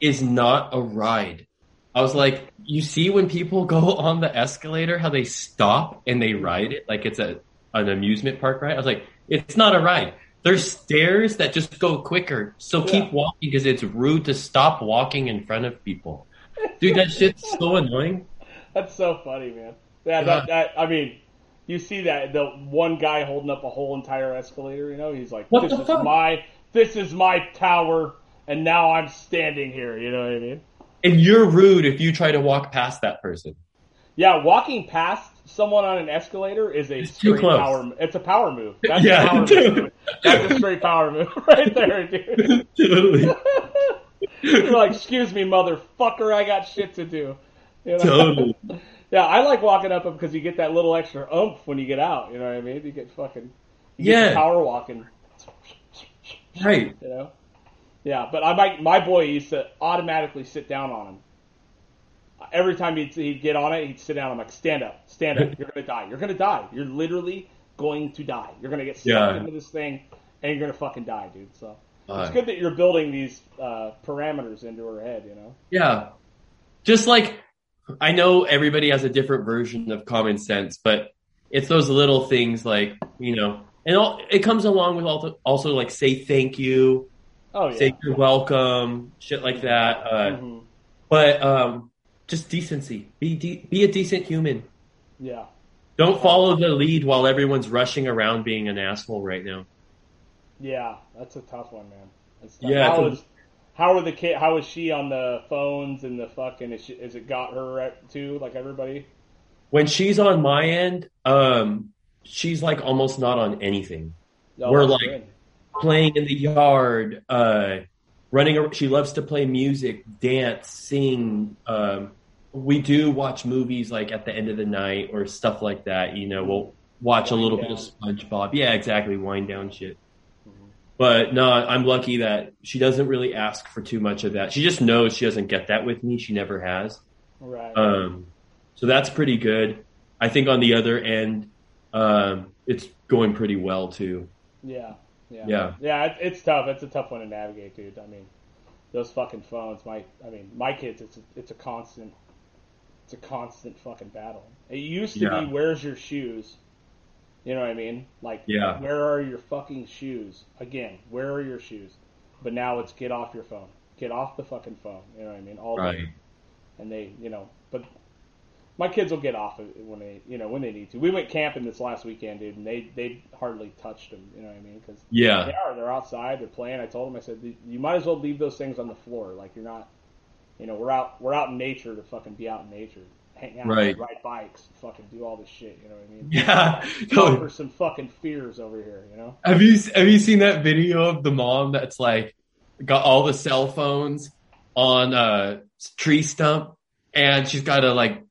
is not a ride. I was like, you see when people go on the escalator, how they stop and they ride it like it's a an amusement park ride. I was like, it's not a ride. There's stairs that just go quicker. So keep walking because it's rude to stop walking in front of people. Dude, that shit's so annoying. That's so funny, man. Yeah, that, that I mean, you see that the one guy holding up a whole entire escalator. You know, he's like, What "This is fuck?" my, this is my tower, and now I'm standing here." You know what I mean? And you're rude if you try to walk past that person. Yeah, walking past someone on an escalator is a It's too straight close. power. It's a power move. That's Yeah, a power dude. move. That's a straight power move right there, dude. totally. You're like, "Excuse me, motherfucker, I got shit to do." You know? Totally. Yeah, I like walking up them because you get that little extra oomph when you get out. You know what I mean? You get fucking you Yeah. the power walking. Right. You know? Yeah, but I might. My boy used to automatically sit down on him. Every time he'd, he'd get on it, he'd sit down. I'm like, stand up, stand up. You're gonna die. You're gonna die. You're literally going to die. You're gonna get sucked Yeah. into this thing, and you're gonna fucking die, dude. So it's Uh, good that you're building these uh, parameters into her head. You know? yeah. Just like I know everybody has a different version of common sense, but it's those little things like you know, and all, it comes along with also, also like say thank you, Oh yeah. say you're welcome, shit like that. Uh, Mhm. But um, just decency. Be de- be a decent human. Yeah. Don't follow the lead while everyone's rushing around being an asshole right now. Yeah, that's a tough one, man. Tough. Yeah, How it's a- is how are the kid? How is she on the phones and the fucking? Is, she, is it got her too? Like everybody? When she's on my end, um, she's like almost not on anything. Oh, We're like- good. Playing in the yard, uh, running. ar- She loves to play music, dance, sing. Um, we do watch movies like at the end of the night or stuff like that. You know, we'll watch Wind a little bit of. SpongeBob. Yeah, exactly. Wind down shit. But no, I'm lucky that she doesn't really ask for too much of that. She just knows she doesn't get that with me. She never has. right. Um, so that's pretty good. I think on the other end, um, it's going pretty well too. yeah, yeah, yeah. yeah. It's tough. It's a tough one to navigate, dude. I mean, those fucking phones. My, I mean, my kids. It's a, it's a constant. It's a constant fucking battle. It used to Yeah. be, "Where's your shoes?" You know what I mean? Like, Yeah. where are your fucking shoes? Again, where are your shoes? But now it's get off your phone. Get off the fucking phone. You know what I mean? All day. Right. and they, you know, but my kids will get off it when they, you know, when they need to. We went camping this last weekend, dude, and they they hardly touched them. You know what I mean? Because yeah, they are, they're outside, they're playing. I told them, I said, you might as well leave those things on the floor. Like you're not, you know, we're out, we're out in nature to fucking be out in nature. Hang out, Right. ride bikes, fucking do all this shit. You know what I mean? Yeah. Conquer some fucking fears over here. You know? Have you have you seen that video of the mom that's like got all the cell phones on a tree stump and she's got a like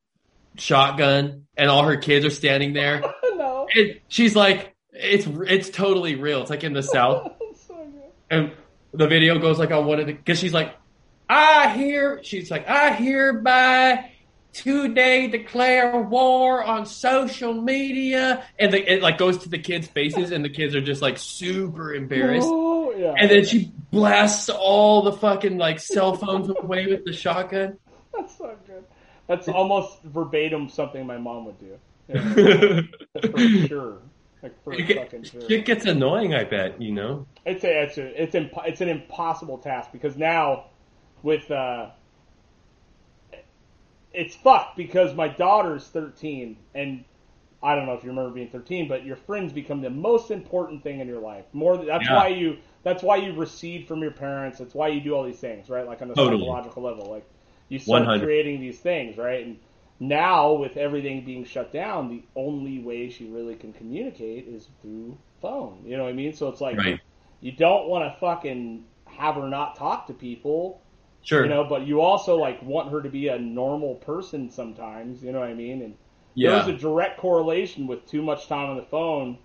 shotgun and all her kids are standing there no. and she's like it's it's totally real. It's like in the south so and the video goes like on one of the because she's like I hear she's like I hear hereby today declare war on social media and the, it like goes to the kids' faces and the kids are just like super embarrassed. Oh, yeah. And then she blasts all the fucking like cell phones away with the shotgun. That's so good. That's almost verbatim something my mom would do. Yeah, for sure. Like for It, fucking sure. it gets annoying, I bet. You know. It's a, it's a, it's imp- it's an impossible task because now with uh it's fucked because my daughter's 13 and I don't know if you remember being 13 but your friends become the most important thing in your life. More that's Yeah. why you that's why you recede from your parents. That's why you do all these things, right? Like on a Totally. psychological level like you start 100. creating these things, right? And now with everything being shut down, the only way she really can communicate is through phone. You know what I mean? So it's like Right. you don't want to fucking have her not talk to people, Sure. you know, but you also like want her to be a normal person sometimes, you know what I mean? And yeah. there's a direct correlation with too much time on the phone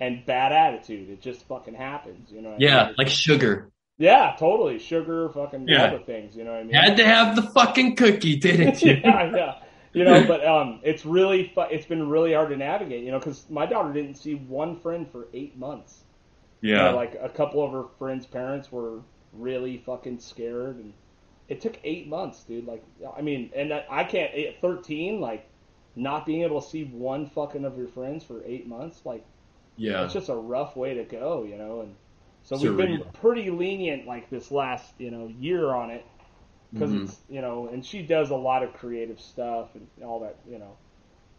and bad attitude. It just fucking happens, you know what I yeah. mean? Like sugar. yeah, totally. Sugar, fucking Yeah. other things, you know what I mean? Had to have the fucking cookie, didn't you? yeah, yeah. You know, but um, it's really fu- it's been really hard to navigate. You know, because my daughter didn't see one friend for eight months. You yeah. know, like a couple of her friends' parents were really fucking scared, and it took eight months, dude. Like, I mean, and I can't at thirteen, like, not being able to see one fucking of your friends for eight months, like, yeah. it's just a rough way to go, you know. And so we've been pretty lenient, like this last, you know, year on it, because Mhm. it's, you know, and she does a lot of creative stuff and all that, you know.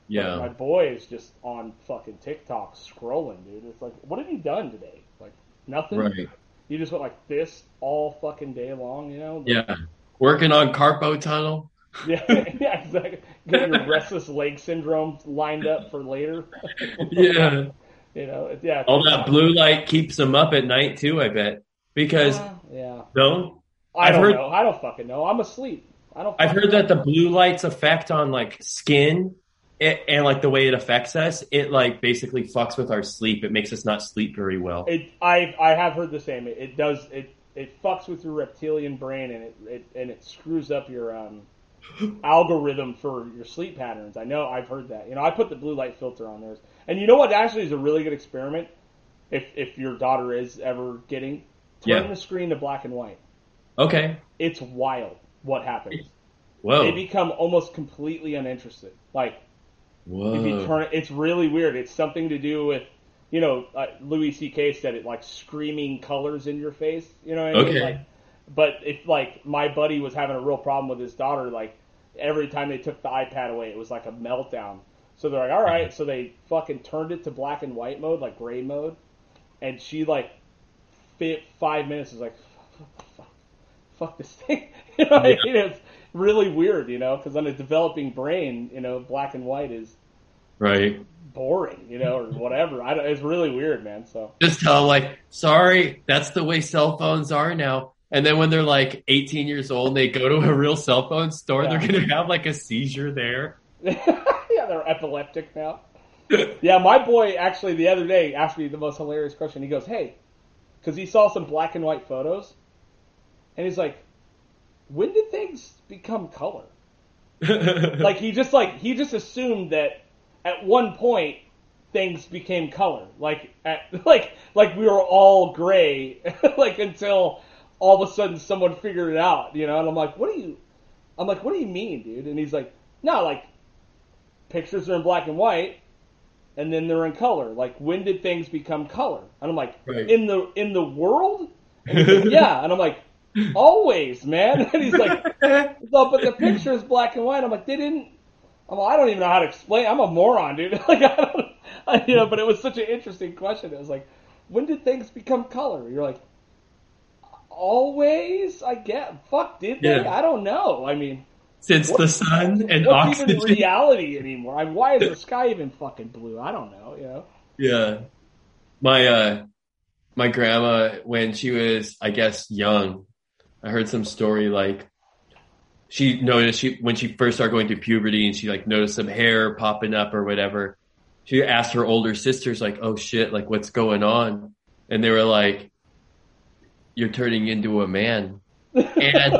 Yeah. My boy is just on fucking TikTok scrolling, dude. It's like, what have you done today? Like nothing. Right. You just went like this all fucking day long, you know? Yeah. Working on Carpal Tunnel. Yeah, yeah, exactly. Get your restless leg syndrome lined up for later. Yeah. you know, yeah. All that blue light keeps them up at night too, I bet. Because Uh, yeah. no, I I've don't heard- know. I don't fucking know. I'm asleep. I don't. I've heard know. that the blue light's effect on like skin it, and like the way it affects us, it like basically fucks with our sleep. It makes us not sleep very well. It, I I have heard the same. It, it does. It it fucks with your reptilian brain and it, it and it screws up your um algorithm for your sleep patterns. I know. I've heard that. You know, I put the blue light filter on theirs, and you know what? Actually, is a really good experiment. If if your daughter is ever getting turn Yeah. the screen to black and white, Okay. it's wild what happens. Whoa. They become almost completely uninterested. Like Whoa. if you turn it, it's really weird. It's something to do with, you know, uh, Louis C.K. said it like screaming colors in your face. You know what I mean? Okay. Like, but if like my buddy was having a real problem with his daughter, like every time they took the iPad away, it was like a meltdown. So they're like, all right. So they fucking turned it to black and white mode, like gray mode, and she like fit five minutes is like, fuck, fuck, fuck this thing. you know, what I mean? it's really weird, you know, because on a developing brain, you know, black and white is right. boring, you know, or whatever. I it's really weird, man. So Just tell like, sorry, that's the way cell phones are now. And then when they're like 18 years old and they go to a real cell phone store, Yeah. they're going to have like a seizure there. yeah, they're epileptic now. Yeah, my boy actually the other day asked me the most hilarious question. He goes, "Hey," because he saw some black and white photos, and he's like, "When did things become color?" Like he just like he just assumed that at one point things became color. Like at like like we were all gray, like until all of a sudden someone figured it out, you know. And I'm like, "What do you?" I'm like, "What do you mean, dude?" And he's like, "No, like pictures are in black and white." And then they're in color. Like, when did things become color? And I'm like, Right. in the in the world, and like, yeah. And I'm like, always, man. And he's like, no, but the picture is black and white. I'm like, they didn't. I'm I don't even know how to explain. I'm a moron, dude. like, I don't, I, you know. But it was such an interesting question. It was like, when did things become color? You're like, always. I get. Fuck, did they? I don't know. I mean, since the sun and What's even oxygen. reality anymore? I, why is the sky even fucking blue? I don't know. You know. Yeah. My uh my grandma when she was I guess young, I heard some story like she noticed she when she first started going through puberty and she like noticed some hair popping up or whatever. She asked her older sisters like, "Oh shit, like what's going on?" And they were like, "You're turning into a man." And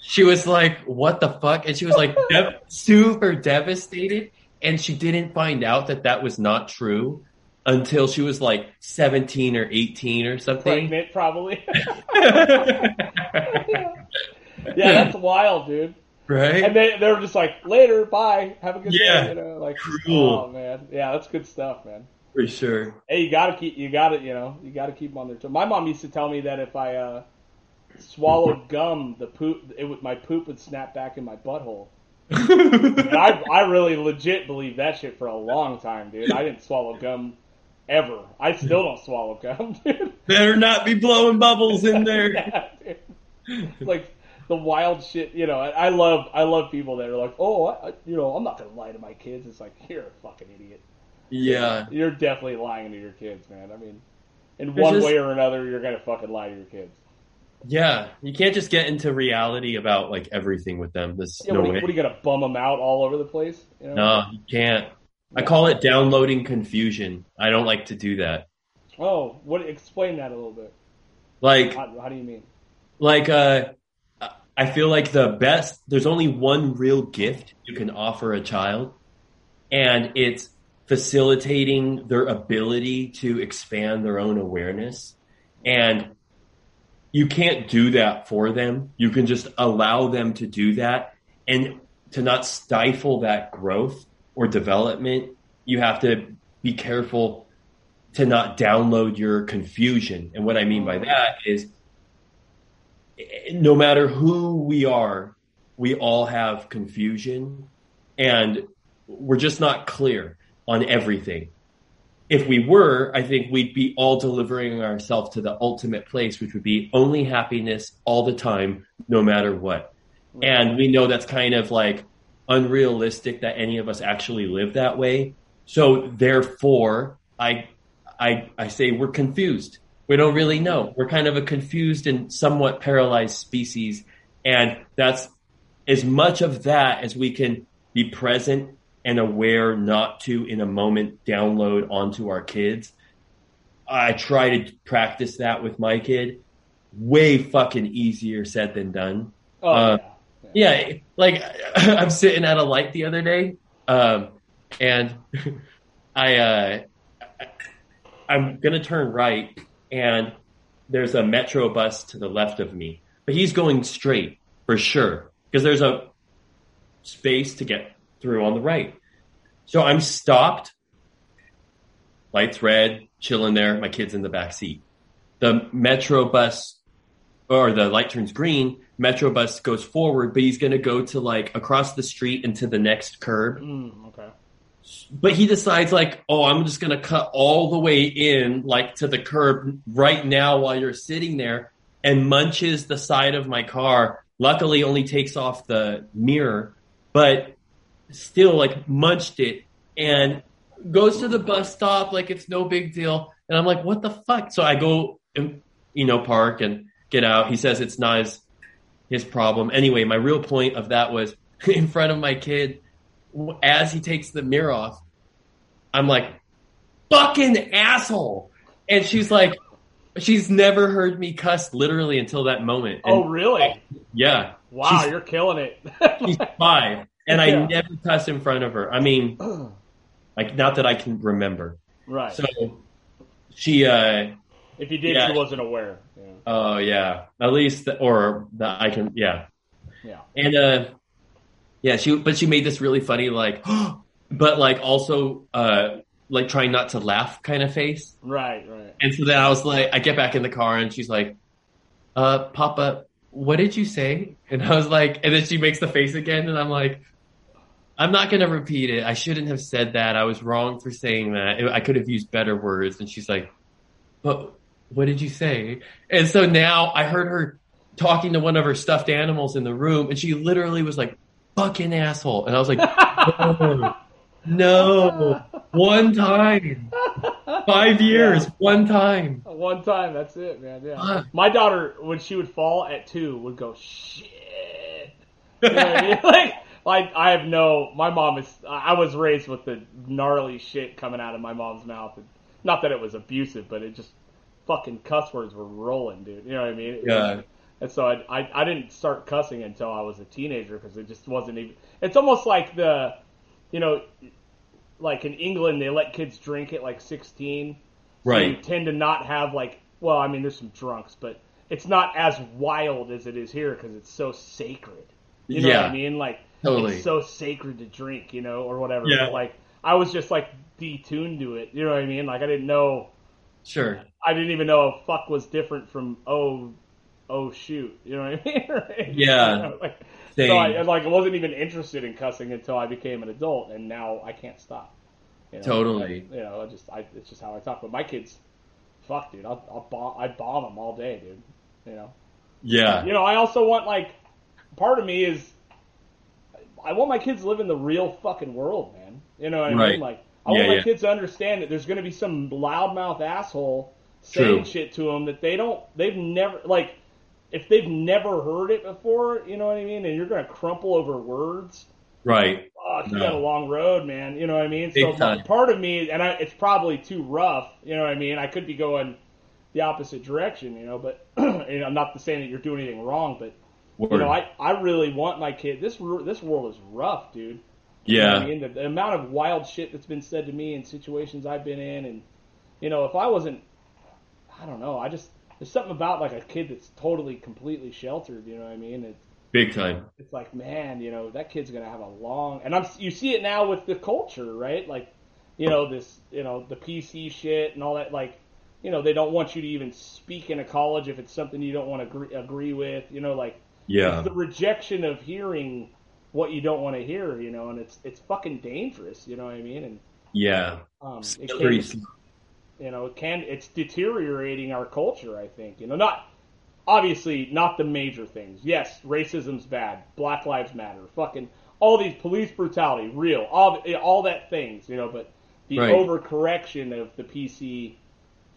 she was like, "What the fuck?" And she was like dev- super devastated and she didn't find out that that was not true until she was like 17 or 18 or something. Pregnant, probably. yeah, that's wild, dude. right? And they they were just like, later, bye, have a good Yeah. day. You know, like, Cool. oh man, yeah, that's good stuff, man. For sure. Hey, you gotta keep, you gotta, you know, you gotta keep them on their toes. My mom used to tell me that if I uh, swallowed gum, the poop, it would, my poop would snap back in my butthole. And I, I really legit believed that shit for a long time, dude. I didn't swallow gum ever. I still don't swallow gum, dude. Better not be blowing bubbles in there. Yeah, dude. It's like the wild shit, you know. I, I love, I love people that are like, oh, I, you know, I'm not gonna lie to my kids. It's like you're a fucking idiot. Yeah. You're definitely lying to your kids, man. I mean, in There's one just- way or another, you're gonna fucking lie to your kids. Yeah. You can't just get into reality about like everything with them. This Yeah, no what, are way. you, what are you gonna bum them out all over the place? You know? No, you can't. I call it downloading confusion. I don't like to do that. Oh, what? Explain that a little bit. Like How, how do you mean? like uh I feel like the best there's only one real gift you can offer a child and it's facilitating their ability to expand their own awareness. And you can't do that for them. You can just allow them to do that. And to not stifle that growth or development you have to be careful to not download your confusion. And what i mean by that is no matter who we are, we all have confusion and we're just not clear on everything. If we were, I think we'd be all delivering ourselves to the ultimate place, which would be only happiness all the time, no matter what. And we know that's kind of like unrealistic that any of us actually live that way. So therefore, I, I, I say we're confused. We don't really know. We're kind of a confused and somewhat paralyzed species. And that's as much of that as we can be present and aware not to in a moment download onto our kids. I try to practice that with my kid. Way fucking easier said than done. Oh, Uh, yeah. Yeah, like I'm sitting at a light the other day, um, and I uh, I'm gonna turn right, and there's a metro bus to the left of me, but he's going straight for sure because there's a space to get through on the right. So I'm stopped. Lights red, chilling there. My kid's in the back seat. The metro bus or the light turns green, Metro bus goes forward, but he's going to go to like across the street into the next curb. Mm, okay. But he decides like, oh, I'm just going to cut all the way in like to the curb right now while you're sitting there and munches the side of my car. Luckily only takes off the mirror, but still like munched it and goes to the bus stop like it's no big deal. And I'm like, what the fuck? So I go, and, you know, park and get out. He says it's not his, his problem. Anyway, my real point of that was in front of my kid, as he takes the mirror off, I'm like, fucking asshole. And she's like, she's never heard me cuss literally until that moment. And, Oh, really? yeah. Wow, you're killing it. She's five. And I Yeah. never cuss in front of her. I mean, like, not that I can remember. right. So she, uh, if you did, yeah. she wasn't aware. Yeah. oh yeah, at least, the, or that I can, yeah. yeah. And uh yeah, she but she made this really funny like but like also uh like trying not to laugh kind of face. Right. Right. And so then I was like I get back in the car and she's like, uh Papa, what did you say? And I was like and then she makes the face again and I'm like I'm not going to repeat it. I shouldn't have said that. I was wrong for saying that. I could have used better words. And she's like, but what did you say? And so now I heard her talking to one of her stuffed animals in the room and she literally was like, fucking asshole. And I was like, no, no, one time, five years, one time. One time, that's it, man. Yeah. My daughter, when she would fall at two, would go shit. You know I mean? Like, like I have no. My mom is. I was raised with the gnarly shit coming out of my mom's mouth. And not that it was abusive, but it just fucking cuss words were rolling, dude. You know what I mean? It Yeah. And so I, I I didn't start cussing until I was a teenager because it just wasn't even. It's almost like the, you know, like in England they let kids drink at like sixteen. So you Right. tend to not have like. Well, I mean, there's some drunks, but it's not as wild as it is here because it's so sacred. You know yeah. what I mean? Like Totally. it's so sacred to drink, you know, or whatever. Yeah. But, like I was just like detuned to it. You know what I mean? Like I didn't know. Sure. I didn't even know a fuck was different from oh, oh shoot. You know what I mean? Right? Yeah. You know, like, so I like I wasn't even interested in cussing until I became an adult, and now I can't stop. You know? Totally. You know, I just I, it's just how I talk. But my kids, fuck, dude, I'll, I'll bomb, I bomb them all day, dude. You know. yeah. You know, I also want like part of me is I want my kids to live in the real fucking world, man. You know what I Right. mean? Like I Yeah, want my yeah. kids to understand that there's going to be some loudmouth asshole saying True. shit to them that they don't they've never like if they've never heard it before, you know what I mean? And you're going to crumple over words. Right. Fuck, you No. got a long road, man. You know what I mean? Big so time. part of me, and I, it's probably too rough. You know what I mean? I could be going the opposite direction, you know. But and I'm not saying that you're doing anything wrong, but Word. you know, I, I really want my kid. This this world is rough, dude. You know yeah. I mean, the, the amount of wild shit that's been said to me in situations I've been in, and you know, if I wasn't, I don't know. I just there's something about like a kid that's totally completely sheltered. You know what I mean? It's Big time. it's like, man, you know, that kid's gonna have a long. And I'm you see it now with the culture, right? Like, you know, this, you know, the PC shit and all that. Like, you know, they don't want you to even speak in a college if it's something you don't want to agree, agree with. You know, like Yeah. the rejection of hearing what you don't want to hear. You know, and it's it's fucking dangerous. You know what I mean? And Yeah. um, it you know, it can it's deteriorating our culture. I think you know, not obviously not the major things. Yes, racism's bad. Black Lives Matter. Fucking all these police brutality, real. All all that things, you know. But the Right. overcorrection of the PC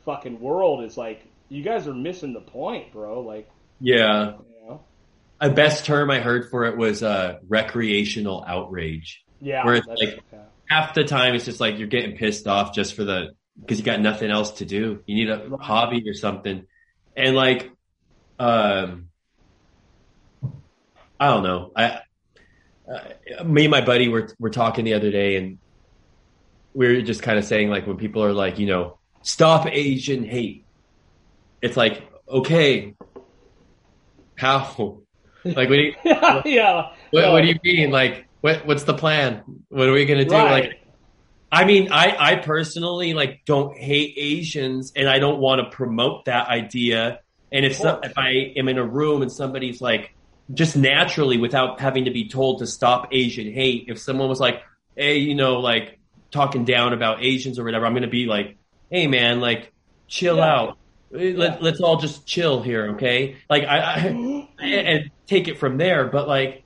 fucking world is like you guys are missing the point, bro. Like Yeah. you know, A best term I heard for it was uh, recreational outrage. yeah. Where it's like-. Half the time, it's just like you're getting pissed off just for the because you got nothing else to do. You need a hobby or something, and like, um, I don't know. I, uh, me and my buddy were were talking the other day, and we were just kind of saying like when people are like, you know, stop Asian hate. It's like okay, how? Like, what do you, yeah, what, what do you mean? Like, what what's the plan? What are we gonna do? Right. Like, I mean, I I personally like don't hate Asians, and I don't want to promote that idea. And if some, if I am in a room and somebody's like, just naturally without having to be told to stop Asian hate, if someone was like, hey, you know, like talking down about Asians or whatever, I'm gonna be like, hey, man, like, chill Yeah. out. Let, Yeah. Let's all just chill here, okay? Like, I, I mm-hmm. and and take it from there. But like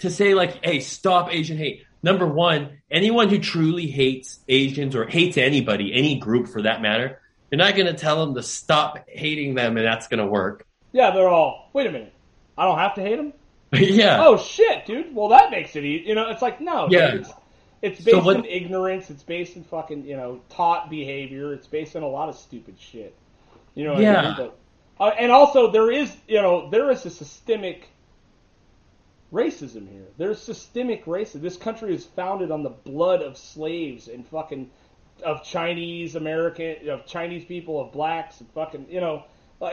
to say like, hey, stop Asian hate. Number one, anyone who truly hates Asians or hates anybody, any group for that matter, you're not going to tell them to stop hating them, and that's going to work. Yeah, they're all. Wait a minute. I don't have to hate them. yeah, Oh shit, dude. Well, that makes it easy. You know, it's like no. Yeah. Dude, it's, it's So based what- in ignorance. It's based in fucking you know taught behavior. It's based on a lot of stupid shit. You know. What I Yeah. mean? But, uh, and also there is you know there is a systemic racism here. There's systemic racism. This country is founded on the blood of slaves and fucking of Chinese American of Chinese people of blacks and fucking you know.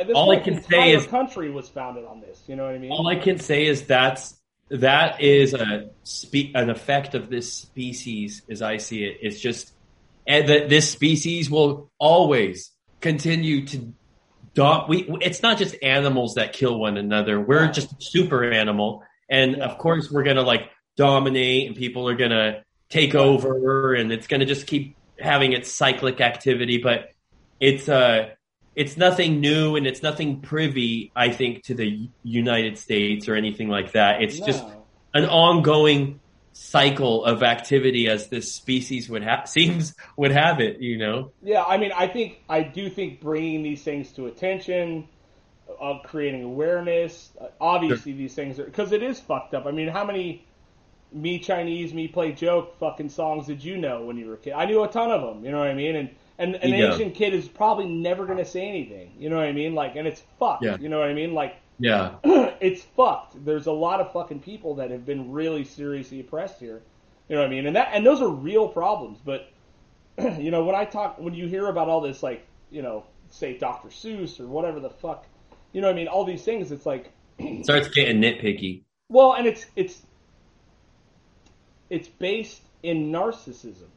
This All I can say is- country was founded on this. You know what I mean? all I can say is that's that is a spe- an effect of this species, as I see it. It's just eh, and that this species will always continue to dom- we it's not just animals that kill one another we're just a super animal and Yeah. of course we're gonna like dominate and people are gonna take over and it's gonna just keep having its cyclic activity but it's uh it's nothing new and it's nothing privy i think to the united states or anything like that it's just an ongoing cycle of activity as this species would have seems would have it. You know. Yeah, I mean, I think I do think bringing these things to attention, of creating awareness. Uh, obviously, these things are because it is fucked up. I mean, how many me Chinese, me play joke fucking songs did you know when you were a kid? I knew a ton of them. You know what I mean? And and an Yeah. Asian kid is probably never gonna say anything. You know what I mean? Like, and it's fucked. Yeah. You know what I mean? Like, Yeah. it's fucked. There's a lot of fucking people that have been really seriously oppressed here. You know what I mean? And that and those are real problems. But you know, when I talk, when you hear about all this, like you know, say Dr. Seuss or whatever the fuck, you know what I mean? All these things, it's like, it Starts getting nitpicky. well, and it's it's it's based in narcissism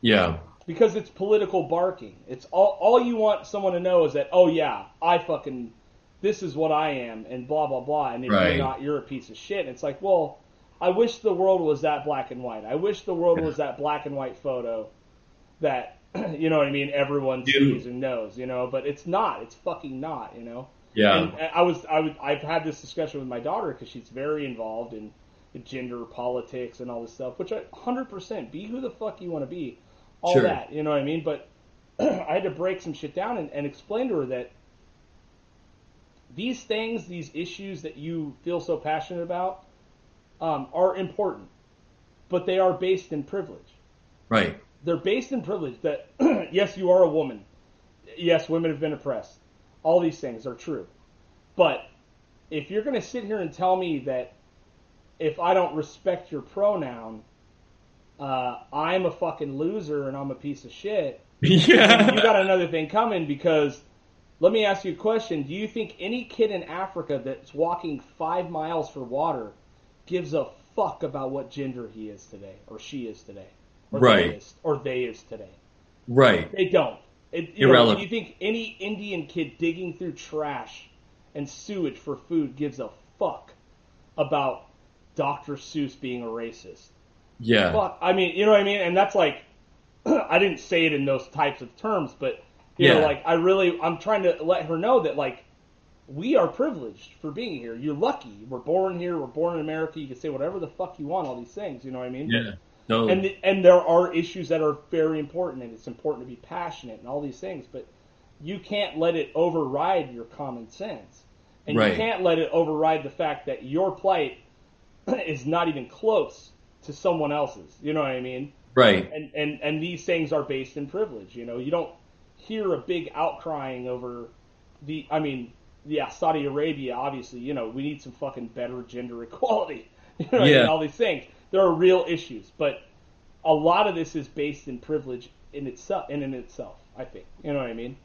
Yeah. because it's political barking. It's all all you want someone to know is that oh yeah, I fucking this is what I am and blah blah blah and if Right. you're not you're a piece of shit. It's like, well, I wish the world was that black and white. I wish the world was that black and white photo that you know what I mean, everyone Dude. sees and knows, you know, but it's not. It's fucking not, you know. Yeah. And I was I would I've had this discussion with my daughter because she's very involved in gender politics and all this stuff, which I 100% be who the fuck you want to be, all Sure. that, you know what I mean? But I had to break some shit down and, and explain to her that these things, these issues that you feel so passionate about, um, are important, but they are based in privilege Right. they're based in privilege that yes you are a woman yes women have been oppressed all these things are true but if you're going to sit here and tell me that if i don't respect your pronoun uh, i'm a fucking loser and i'm a piece of shit yeah. you got another thing coming because let me ask you a question do you think any kid in africa that's walking five miles for water gives a fuck about what gender he is today or she is today or Right. they is, or they is today right. they don't it, you Irrelevant. do you think any indian kid digging through trash and sewage for food gives a fuck about dr seuss being a racist Yeah. fuck. I mean, you know what I mean? And that's like, I didn't say it in those types of terms, but you know, like I really, I'm trying to let her know that like we are privileged for being here. You're lucky. We're born here. We're born in America. You can say whatever the fuck you want. All these things. You know what I mean? Yeah. No. And and there are issues that are very important, and it's important to be passionate and all these things, but you can't let it override your common sense, and Right. you can't let it override the fact that your plight is not even close to someone else's. You know what I mean? right. And and and these things are based in privilege. You know, you don't hear a big outcrying over the. I mean, yeah, Saudi Arabia. Obviously, you know, we need some fucking better gender equality. You know, what I mean? Yeah. all these things. There are real issues, but a lot of this is based in privilege in itself. In and itself, I think. You know what I mean?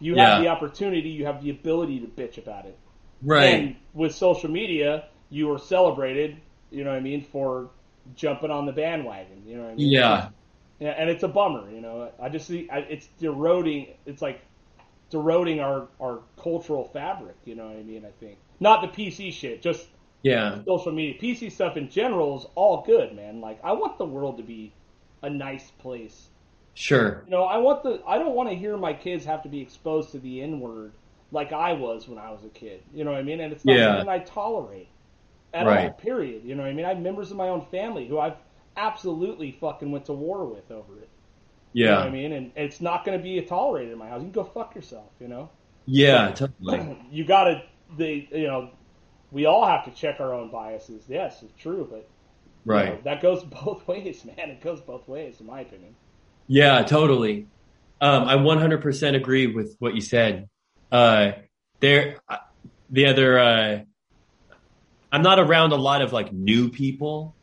You have the opportunity. You have the ability to bitch about it. Right. And with social media, you are celebrated, you know what I mean, for jumping on the bandwagon, you know what I mean? yeah. Yeah, and it's a bummer, you know. I just see I, it's eroding. It's like eroding our our cultural fabric, you know what I mean? I think not the PC shit, just Yeah. social media. PC stuff in general is all good, man. Like I want the world to be a nice place. Sure. You know, I want the I don't want to hear my kids have to be exposed to the N word like I was when I was a kid. You know what I mean? And it's not Yeah. something I tolerate at Right. all. Period. You know what I mean? I have members of my own family who I've absolutely fucking went to war with over it. You know what I Yeah. mean? And it's not going to be tolerated in my house. You can go fuck yourself. You know? Yeah. Totally. you got to the you know we all have to check our own biases. Yes, it's true, but you know, Right. that goes both ways, man. It goes both ways, in my opinion. Yeah, totally. Um, I 100% agree with what you said. Uh, there, uh, the other, uh, I'm not around a lot of like new people.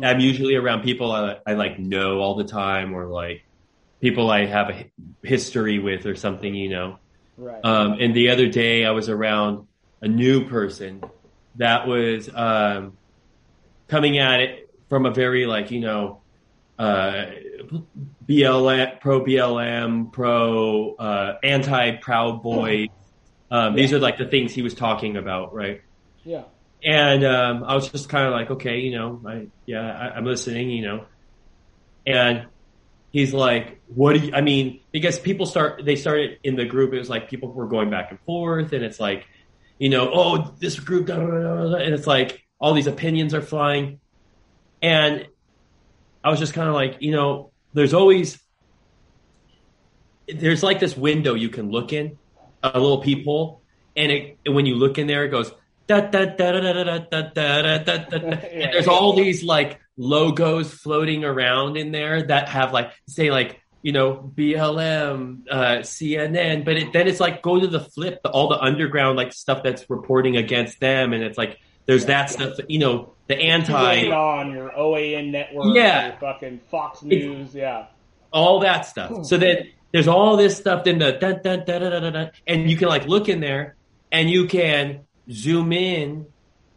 I'm usually around people I, I like know all the time or like people I have a history with or something, you know. Right. Um, and the other day I was around a new person that was, um, coming at it from a very like, you know, uh, BLM, pro BLM, pro, uh, anti Proud Boy. Um, these are like the things he was talking about, right? yeah. And, um, I was just kind of like, okay, you know, I, yeah, I, I'm listening, you know, and he's like, what do you, I mean, because people start, they started in the group, it was like people were going back and forth and it's like, you know, oh, this group, and it's like all these opinions are flying. And I was just kind of like, you know, there's always there's like this window you can look in, a little peephole, and it and when you look in there, it goes da da da da da da da da da da. And there's all these like logos floating around in there that have like say like you know BLM, uh, CNN, but it, then it's like go to the flip, all the underground like stuff that's reporting against them, and it's like there's that stuff, that, you know, the anti on your OAN network, Yeah. your fucking Fox News, yeah. all that stuff. So then there's all this stuff in the dun, dun, dun, dun, dun, dun, and you can like look in there and you can zoom in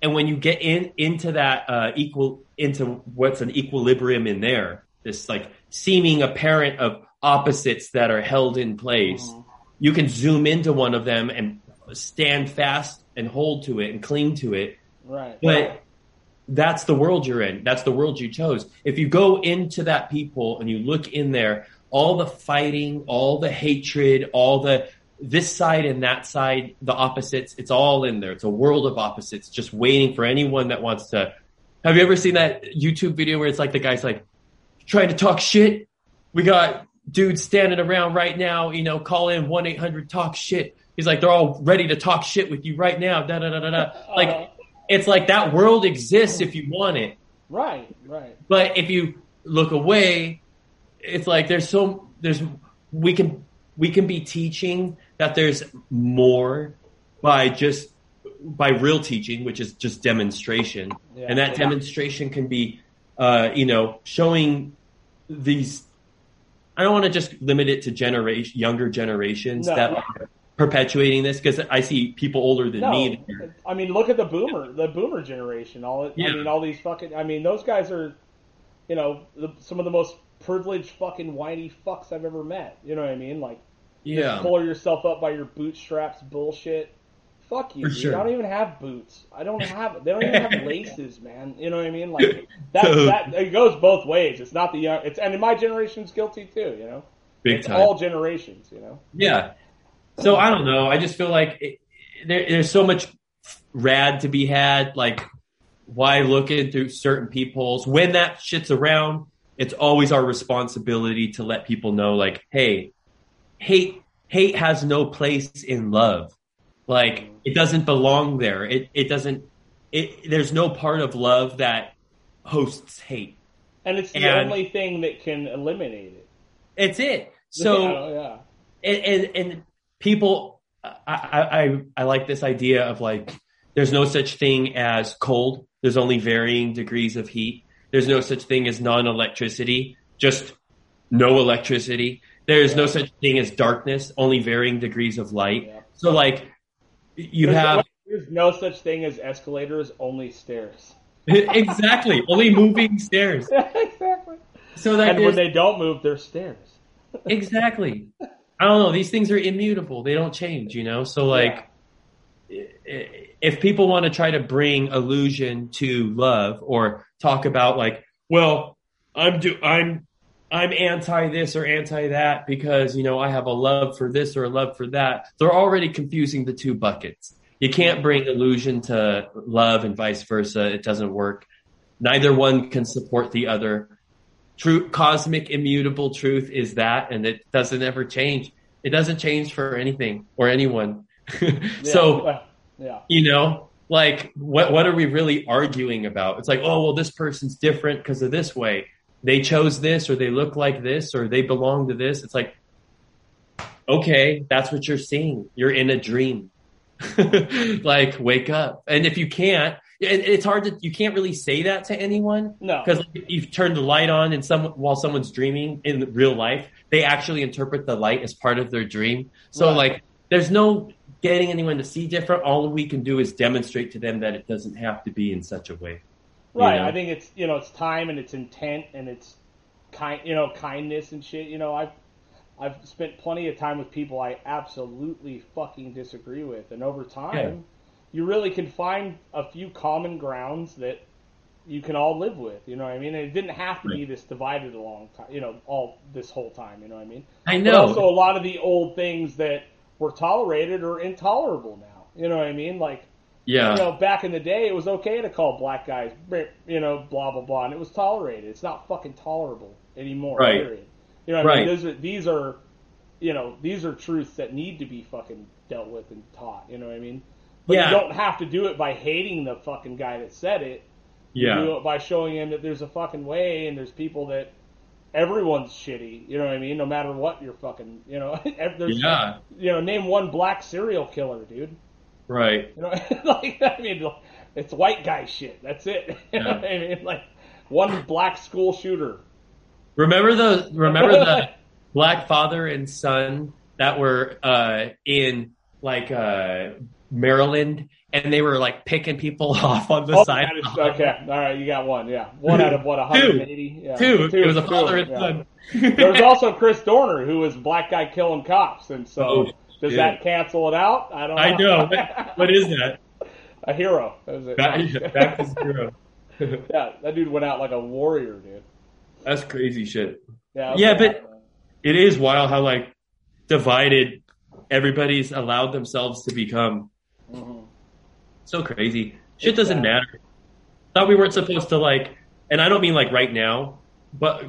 and when you get in into that uh, equal into what's an equilibrium in there, this like seeming apparent of opposites that are held in place, mm-hmm. you can zoom into one of them and stand fast and hold to it and cling to it Right. but that's the world you're in. That's the world you chose. If you go into that people and you look in there, all the fighting, all the hatred, all the this side and that side, the opposites, it's all in there. It's a world of opposites just waiting for anyone that wants to. Have you ever seen that YouTube video where it's like the guy's like trying to talk shit? We got dudes standing around right now, you know, call in 1 800 talk shit. He's like, they're all ready to talk shit with you right now. Da da da da da. Like, Uh, it's like that world exists if you want it. right, right. But if you look away, it's like there's so there's we can we can be teaching that there's more by just by real teaching, which is just demonstration, Yeah. and that Yeah. demonstration can be, uh, you know, showing these. I don't want to just limit it to generation younger generations No. that are perpetuating this because I see people older than No, me. I mean, look at the boomer, the boomer generation. All I mean, all these fucking. I mean, those guys are, you know, the, some of the most privileged fucking whiny fucks I've ever met. You know what I mean? Like, Yeah, pull yourself up by your bootstraps, bullshit. Fuck you, For dude. sure. I don't even have boots. I don't have. They don't even have laces, man. You know what I mean? Like that. That it goes both ways. It's not the young. It's and my generation's guilty too. You know, big it's time. all generations. You know. Yeah. So I don't know. I just feel like it, there, there's so much rad to be had. Like, why look into certain people's when that shit's around? It's always our responsibility to let people know, like, hey, hate hate has no place in love. Like, it doesn't belong there. It it doesn't. It there's no part of love that hosts hate. And it's the And- only thing that can eliminate it. It's it. So. yeah, yeah. and, and, and people I, I I like this idea of like there's no such thing as cold there's only varying degrees of heat there's no such thing as non-electricity just no electricity there's no such thing as darkness only varying degrees of light Yeah. so like you There's, have there's no such thing as escalators, only stairs. exactly only moving stairs exactly. so that And when they don't move, they're stairs. exactly. I don't know. These things are immutable. They don't change, you know? So like, i- if people want to try to bring illusion to love or talk about like, well, I'm do, I'm, I'm anti this or anti that because, you know, I have a love for this or a love for that. They're already confusing the two buckets. You can't bring illusion to love and vice versa. It doesn't work. Neither one can support the other true cosmic immutable truth is that and it doesn't ever change it doesn't change for anything or anyone so well, yeah. you know like what what are we really arguing about it's like oh well this person's different because of this way they chose this or they look like this or they belong to this. It's like okay that's what you're seeing. You're in a dream. Like wake up. And if you can't and it's hard to you can't really say that to anyone. No. because you've turned the light on and some while someone's dreaming in real life they actually interpret the light as part of their dream. So Right. like there's no getting anyone to see different. All we can do is demonstrate to them that it doesn't have to be in such a way you Right. know? I think it's you know it's time and it's intent and it's kind you know kindness and shit. You know I've I've spent plenty of time with people I absolutely fucking disagree with, and over time, Yeah. you really can find a few common grounds that you can all live with. You know what I mean? And it didn't have to be this divided a long time. You know, all this whole time. You know what I mean? i But know also, a lot of the old things that were tolerated are intolerable now. You know what I mean? Like Yeah. You know, back in the day, it was okay to call black guys, you know, blah blah blah, and it was tolerated. It's not fucking tolerable anymore. Right. Period. You know, what I mean, Right. those are, these are, you know, these are truths that need to be fucking dealt with and taught. You know what I mean? But Yeah. you don't have to do it by hating the fucking guy that said it. You Yeah. do it by showing him that there's a fucking way and there's people that everyone's shitty. You know what I mean? No matter what you're fucking, you know, there's, Yeah. you know, name one black serial killer, dude. Right. You know, like I mean, it's white guy shit. That's it. You know Yeah. what I mean? Like one black school shooter. Remember the remember the black father and son that were uh, in like uh, Maryland, and they were like picking people off on the Oh, side. is- okay, all right, you got one. Yeah, one out of what 180. Yeah. Two. It was a two, father and yeah. son. There was also Chris Dorner, who was black guy killing cops, and so Oh, does shit. that cancel it out? I don't. know. I know. What- what is that? a hero. That was it. Back, back to zero. yeah, that dude went out like a warrior, dude. That's crazy shit. Yeah, Yeah, okay. but- It is wild how like divided everybody's allowed themselves to become. Mhm. So crazy. Shit doesn't sad. matter. Thought we weren't supposed to like, and I don't mean like right now, but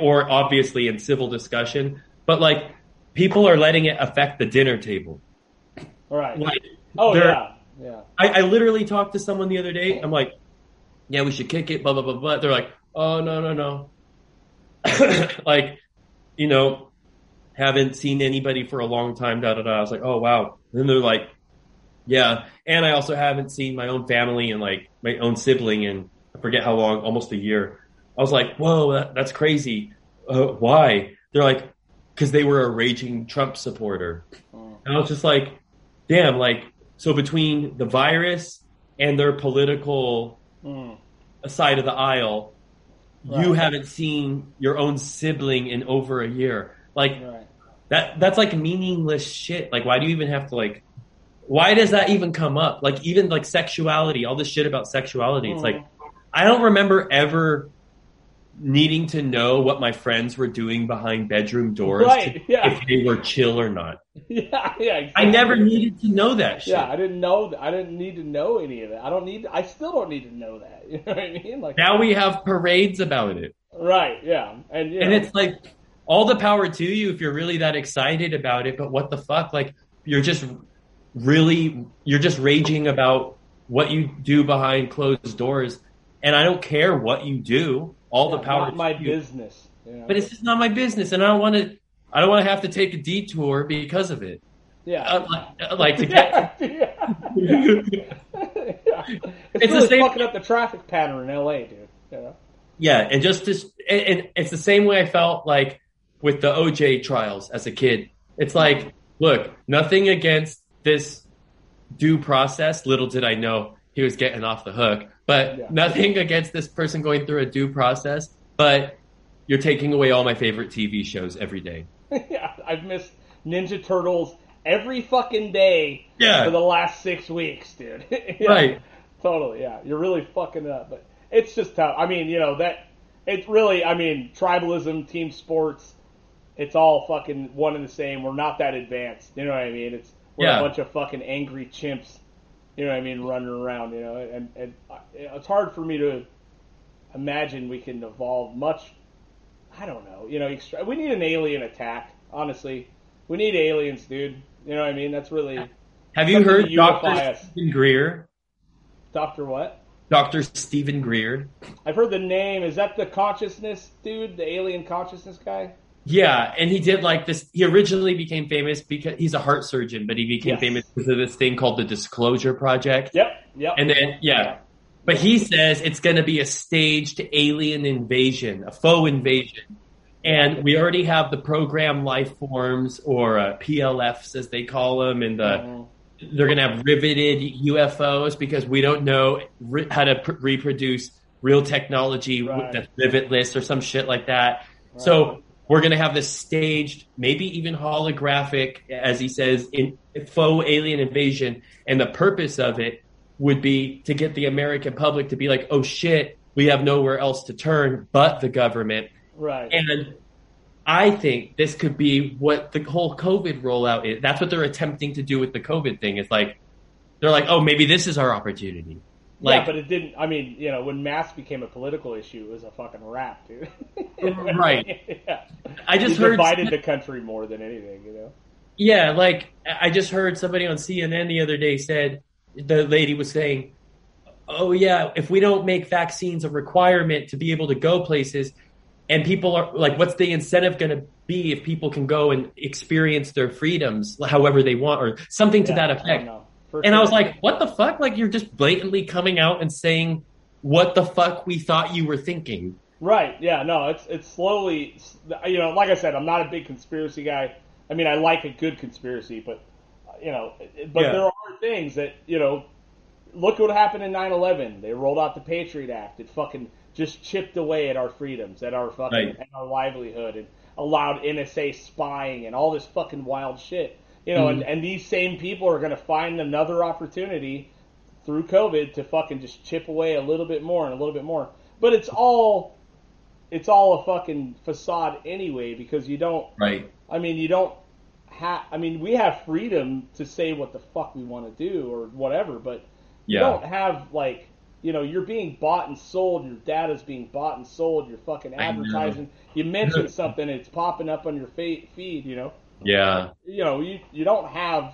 or obviously in civil discussion, but like people are letting it affect the dinner table. All right. Like, Oh yeah, yeah. I, I literally talked to someone the other day. I'm like, yeah, we should kick it, blah blah blah blah. They're like, oh no no no, like, you know, haven't seen anybody for a long time. Da da da. I was like, oh wow. And then they're like, yeah, and I also haven't seen my own family and like my own sibling in I forget how long, almost a year. I was like, whoa, that, that's crazy. Uh, why? They're like, because they were a raging Trump supporter. Mm. And I was just like, damn, like, so between the virus and their political Mm. side of the aisle, you haven't seen your own sibling in over a year. Like, Right. that, that's like meaningless shit. Like, why do you even have to, like, why does that even come up? Like, even like sexuality, all this shit about sexuality. It's Mm. like, I don't remember ever needing to know what my friends were doing behind bedroom doors Right, yeah. if they were chill or not. Yeah, yeah. Exactly. I never needed to know that shit. Yeah, I didn't know. I didn't need to know any of that. I don't need. I still don't need to know that. You know what I mean? Like, Now we have parades about it. right? Yeah, and you And it's like all the power to you if you're really that excited about it, but what the fuck? Like you're just really you're just raging about what you do behind closed doors. And I don't care what you do. All the power not my you. business. But it's just not my business and I don't want to I don't want to have to take a detour because of it. yeah, Uh, like, uh, like to get yeah, yeah. yeah. It's, It's the same- fucking up the traffic pattern in L.A., dude. Know? Yeah, and just this, and, and it's the same way I felt like with the OJ trials as a kid. It's like, look, nothing against this due process. Little did I know he was getting off the hook, but Yeah. nothing against this person going through a due process. But you're taking away all my favorite TV shows every day. yeah, I've missed Ninja Turtles every fucking day Yeah. for the last six weeks, dude. Yeah, Right. Totally. Yeah, you're really fucking up, but it's just tough. I mean, you know that it's really. I mean, tribalism, team sports. It's all fucking one and the same. We're not that advanced. You know what I mean? It's we're Yeah. a bunch of fucking angry chimps. You know what I mean? Running around. You know, and and it's hard for me to imagine we can evolve much. I don't know. You know, extra, we need an alien attack. Honestly, we need aliens, dude. You know what I mean? That's really Have you heard Dr. us. Steven Greer? Doctor what? Dr. Steven Greer? I've heard the name. Is that the consciousness dude, the alien consciousness guy? Yeah, and he did like this. He originally became famous because he's a heart surgeon, but he became Yes. famous because of this thing called the Disclosure Project. Yep, yep. And then, yeah. But he says it's going to be a staged alien invasion, a faux invasion. And we already have the program life forms, or uh, PLFs as they call them, and the, Mhm. they're going to have riveted UFOs because we don't know re- how to pr- reproduce real technology Right. that's rivetless or some shit like that. So we're going to have this staged, maybe even holographic, as he says, in faux alien invasion. And the purpose of it would be to get the American public to be like, oh shit, we have nowhere else to turn but the government. right. And I think this could be what the whole COVID rollout is. That's what they're attempting to do with the COVID thing. It's like they're like, oh, maybe this is our opportunity. Like, yeah, but it didn't. I mean, you know, when masks became a political issue, it was a fucking rap, dude. Mm, right. yeah. I just it heard divided the country more than anything, you know. Yeah, like I just heard somebody on CNN the other day said the lady was saying, "Oh yeah, if we don't make vaccines a requirement to be able to go places, and people are like, what's the incentive going to be if people can go and experience their freedoms however they want, or something to Yeah, that effect?" For And I was like, "What the fuck? Like you're just blatantly coming out and saying what the fuck we thought you were thinking." Right. Yeah. No. It's it's slowly. You know, like I said, I'm not a big conspiracy guy. I mean, I like a good conspiracy, but you know, but Yeah. there are things that you know. Look what happened in 9/11. They rolled out the Patriot Act. It fucking just chipped away at our freedoms, at our fucking, Right. at our livelihood, and allowed NSA spying and all this fucking wild shit. You know, and, Mm-hmm. and these same people are going to find another opportunity through COVID to fucking just chip away a little bit more and a little bit more. But it's all it's all a fucking facade anyway because you don't Right. I mean you don't have I mean we have freedom to say what the fuck we want to do or whatever, but you don't have like you know, you're being bought and sold, your data's being bought and sold, you're fucking advertising. You mention something, it's popping up on your feed, you know Yeah. you know, you you don't have.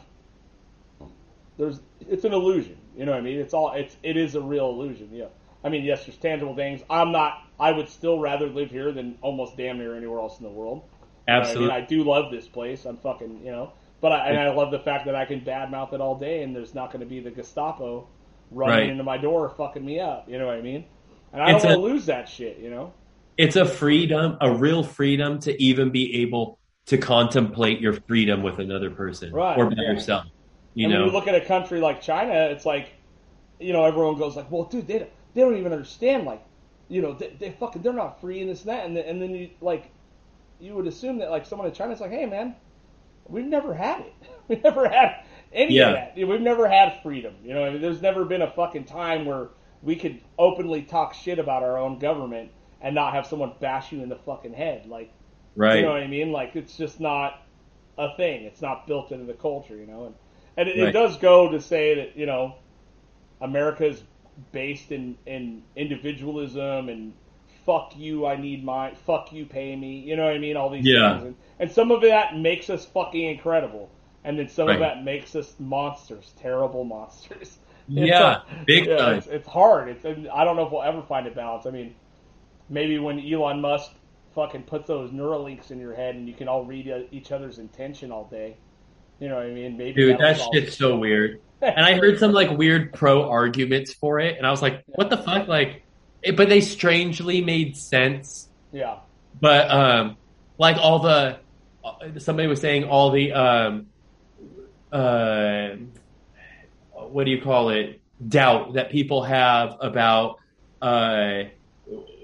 There's it's an illusion. You know what I mean? It's all it's it is a real illusion. Yeah. I mean, yes, there's tangible things. I'm not. I would still rather live here than almost damn near anywhere else in the world. You know Absolutely. I mean, I do love this place. I'm fucking, you know, but I, and I love the fact that I can badmouth it all day, and there's not going to be the Gestapo running Right. into my door, fucking me up. You know what I mean? And I It's don't want to lose that shit. You know? it's a freedom, a real freedom to even be able to contemplate your freedom with another person Right, or by yeah. yourself. You and know, when you look at a country like China, it's like, you know, everyone goes like, "Well, dude, they don't, they don't even understand. Like, you know, they, they fucking they're not free and this and that." And, then- and then you like, you would assume that like someone in China's like, "Hey, man, we've never had it. we've never had any Yeah. of that. We've never had freedom. You know, I mean, there's never been a fucking time where we could openly talk shit about our own government and not have someone bash you in the fucking head. Like, right? you know what I mean? Like it's just not a thing. It's not built into the culture, you know. And and it, it does go to say that you know America is based in in individualism and fuck you, I need my fuck you, pay me. You know what I mean? All these Yeah. things, and, and some of that makes us fucking incredible, and then some of that makes us monsters, terrible monsters. It's Yeah, a- big yeah, time. It's, it's hard. It's I don't know if we'll ever find a balance. I mean, maybe when Elon Musk fucking put those neural links in your head and you can all read uh, each other's intention all day. You know what I mean? Maybe Dude, that shit's so weird. And I heard some like weird pro arguments for it, and I was like, "What the fuck?" Like, it, but they strangely made sense. Yeah. But um, like all the somebody was saying all the um, uh, what do you call it? Doubt that people have about uh,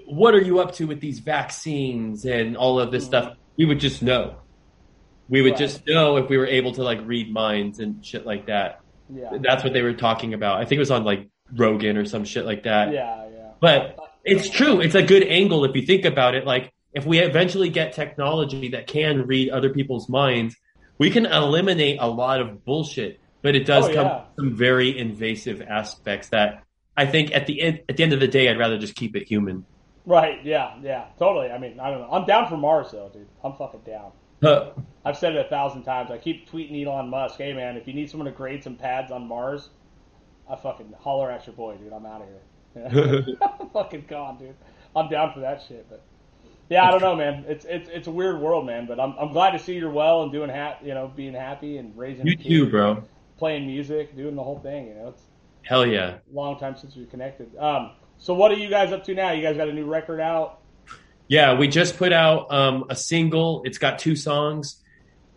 what are you up to with these vaccines and all of this stuff. We would just know. We would Right. just know if we were able to like read minds and shit like that. Yeah. That's what they were talking about. I think it was on like Rogan or some shit like that. Yeah, yeah. But it's true. It's a good angle if you think about it. Like if we eventually get technology that can read other people's minds, we can eliminate a lot of bullshit. But it does Oh, come yeah. with some very invasive aspects that I think at the end at the end of the day I'd rather just keep it human. Right, yeah, yeah. Totally. I mean, I don't know. I'm down for Mars though, dude. I'm fucking down. Huh. I've said it a thousand times. I keep tweeting Elon Musk, hey man, if you need someone to grade some pads on Mars, I fucking holler at your boy, dude. I'm out of here. I'm fucking gone, dude. I'm down for that shit, but yeah, I don't know, man. It's it's it's a weird world, man. But I'm I'm glad to see you're well and doing ha- you know, being happy and raising You too, bro. playing music, doing the whole thing. You know, it's Hell yeah. long time since we connected. Um, so what are you guys up to now? You guys got a new record out? Yeah, we just put out um, a single. It's got two songs.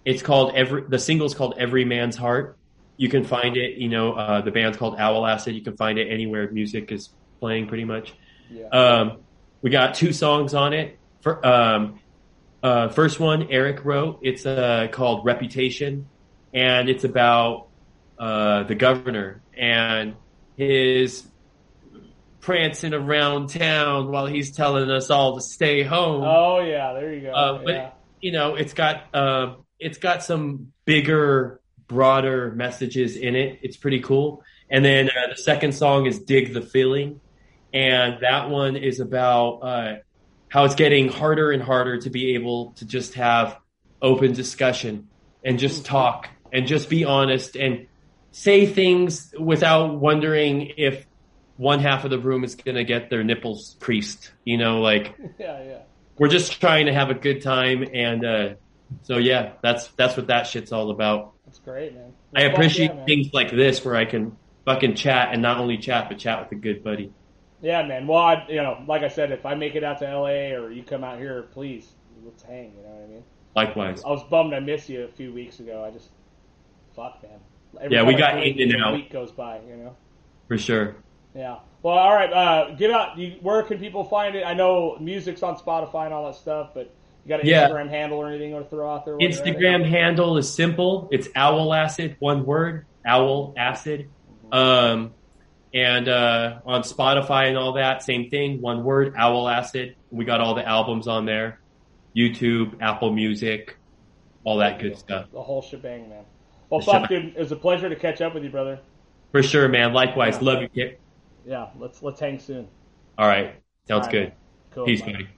It's called every. The single's called "Every Man's Heart." You can find it. You know, uh, the band's called Owlacid. You can find it anywhere music is playing, pretty much. Yeah. Um, we got two songs on it. For, um, uh, first one, Eric wrote. It's uh, called "Reputation," and it's about uh, the governor and his prancing around town while he's telling us all to stay home. oh yeah, there you go. Uh, but yeah. you know, it's got um, it's got some bigger, broader messages in it. It's pretty cool. And then uh, the second song is Dig the Feeling. And that one is about uh, how it's getting harder and harder to be able to just have open discussion and just talk and just be honest and say things without wondering if one half of the room is going to get their nipples creased. You know, like Yeah, yeah. we're just trying to have a good time. And uh, so, yeah, that's that's what that shit's all about. That's great, man. I appreciate yeah, things like this where I can fucking chat and not only chat, but chat with a good buddy. Yeah, man. Well, I, you know, like I said, if I make it out to LA or you come out here, please let's hang. You know what I mean? Likewise. I was bummed I missed you a few weeks ago. I just fuck, man. Every Yeah, we got in and a out. week goes by. You know? For sure. Yeah. Well, all right. Uh, get out. You, where can people find it? I know music's on Spotify and all that stuff, but you got an Yeah. Instagram handle or anything or throw out there? while you're at it? Instagram handle is simple. It's Owlacid, one word, Owlacid. Um, and uh, on Spotify and all that, same thing, one word, Owlacid. We got all the albums on there. YouTube, Apple Music, all that good stuff. The whole shebang, man. Well, fuck, dude. It was a pleasure to catch up with you, brother. For sure, man. Likewise. Love you, Kit. Yeah. Let's let's hang soon. All right. Sounds All right, good. Cool. Peace, buddy.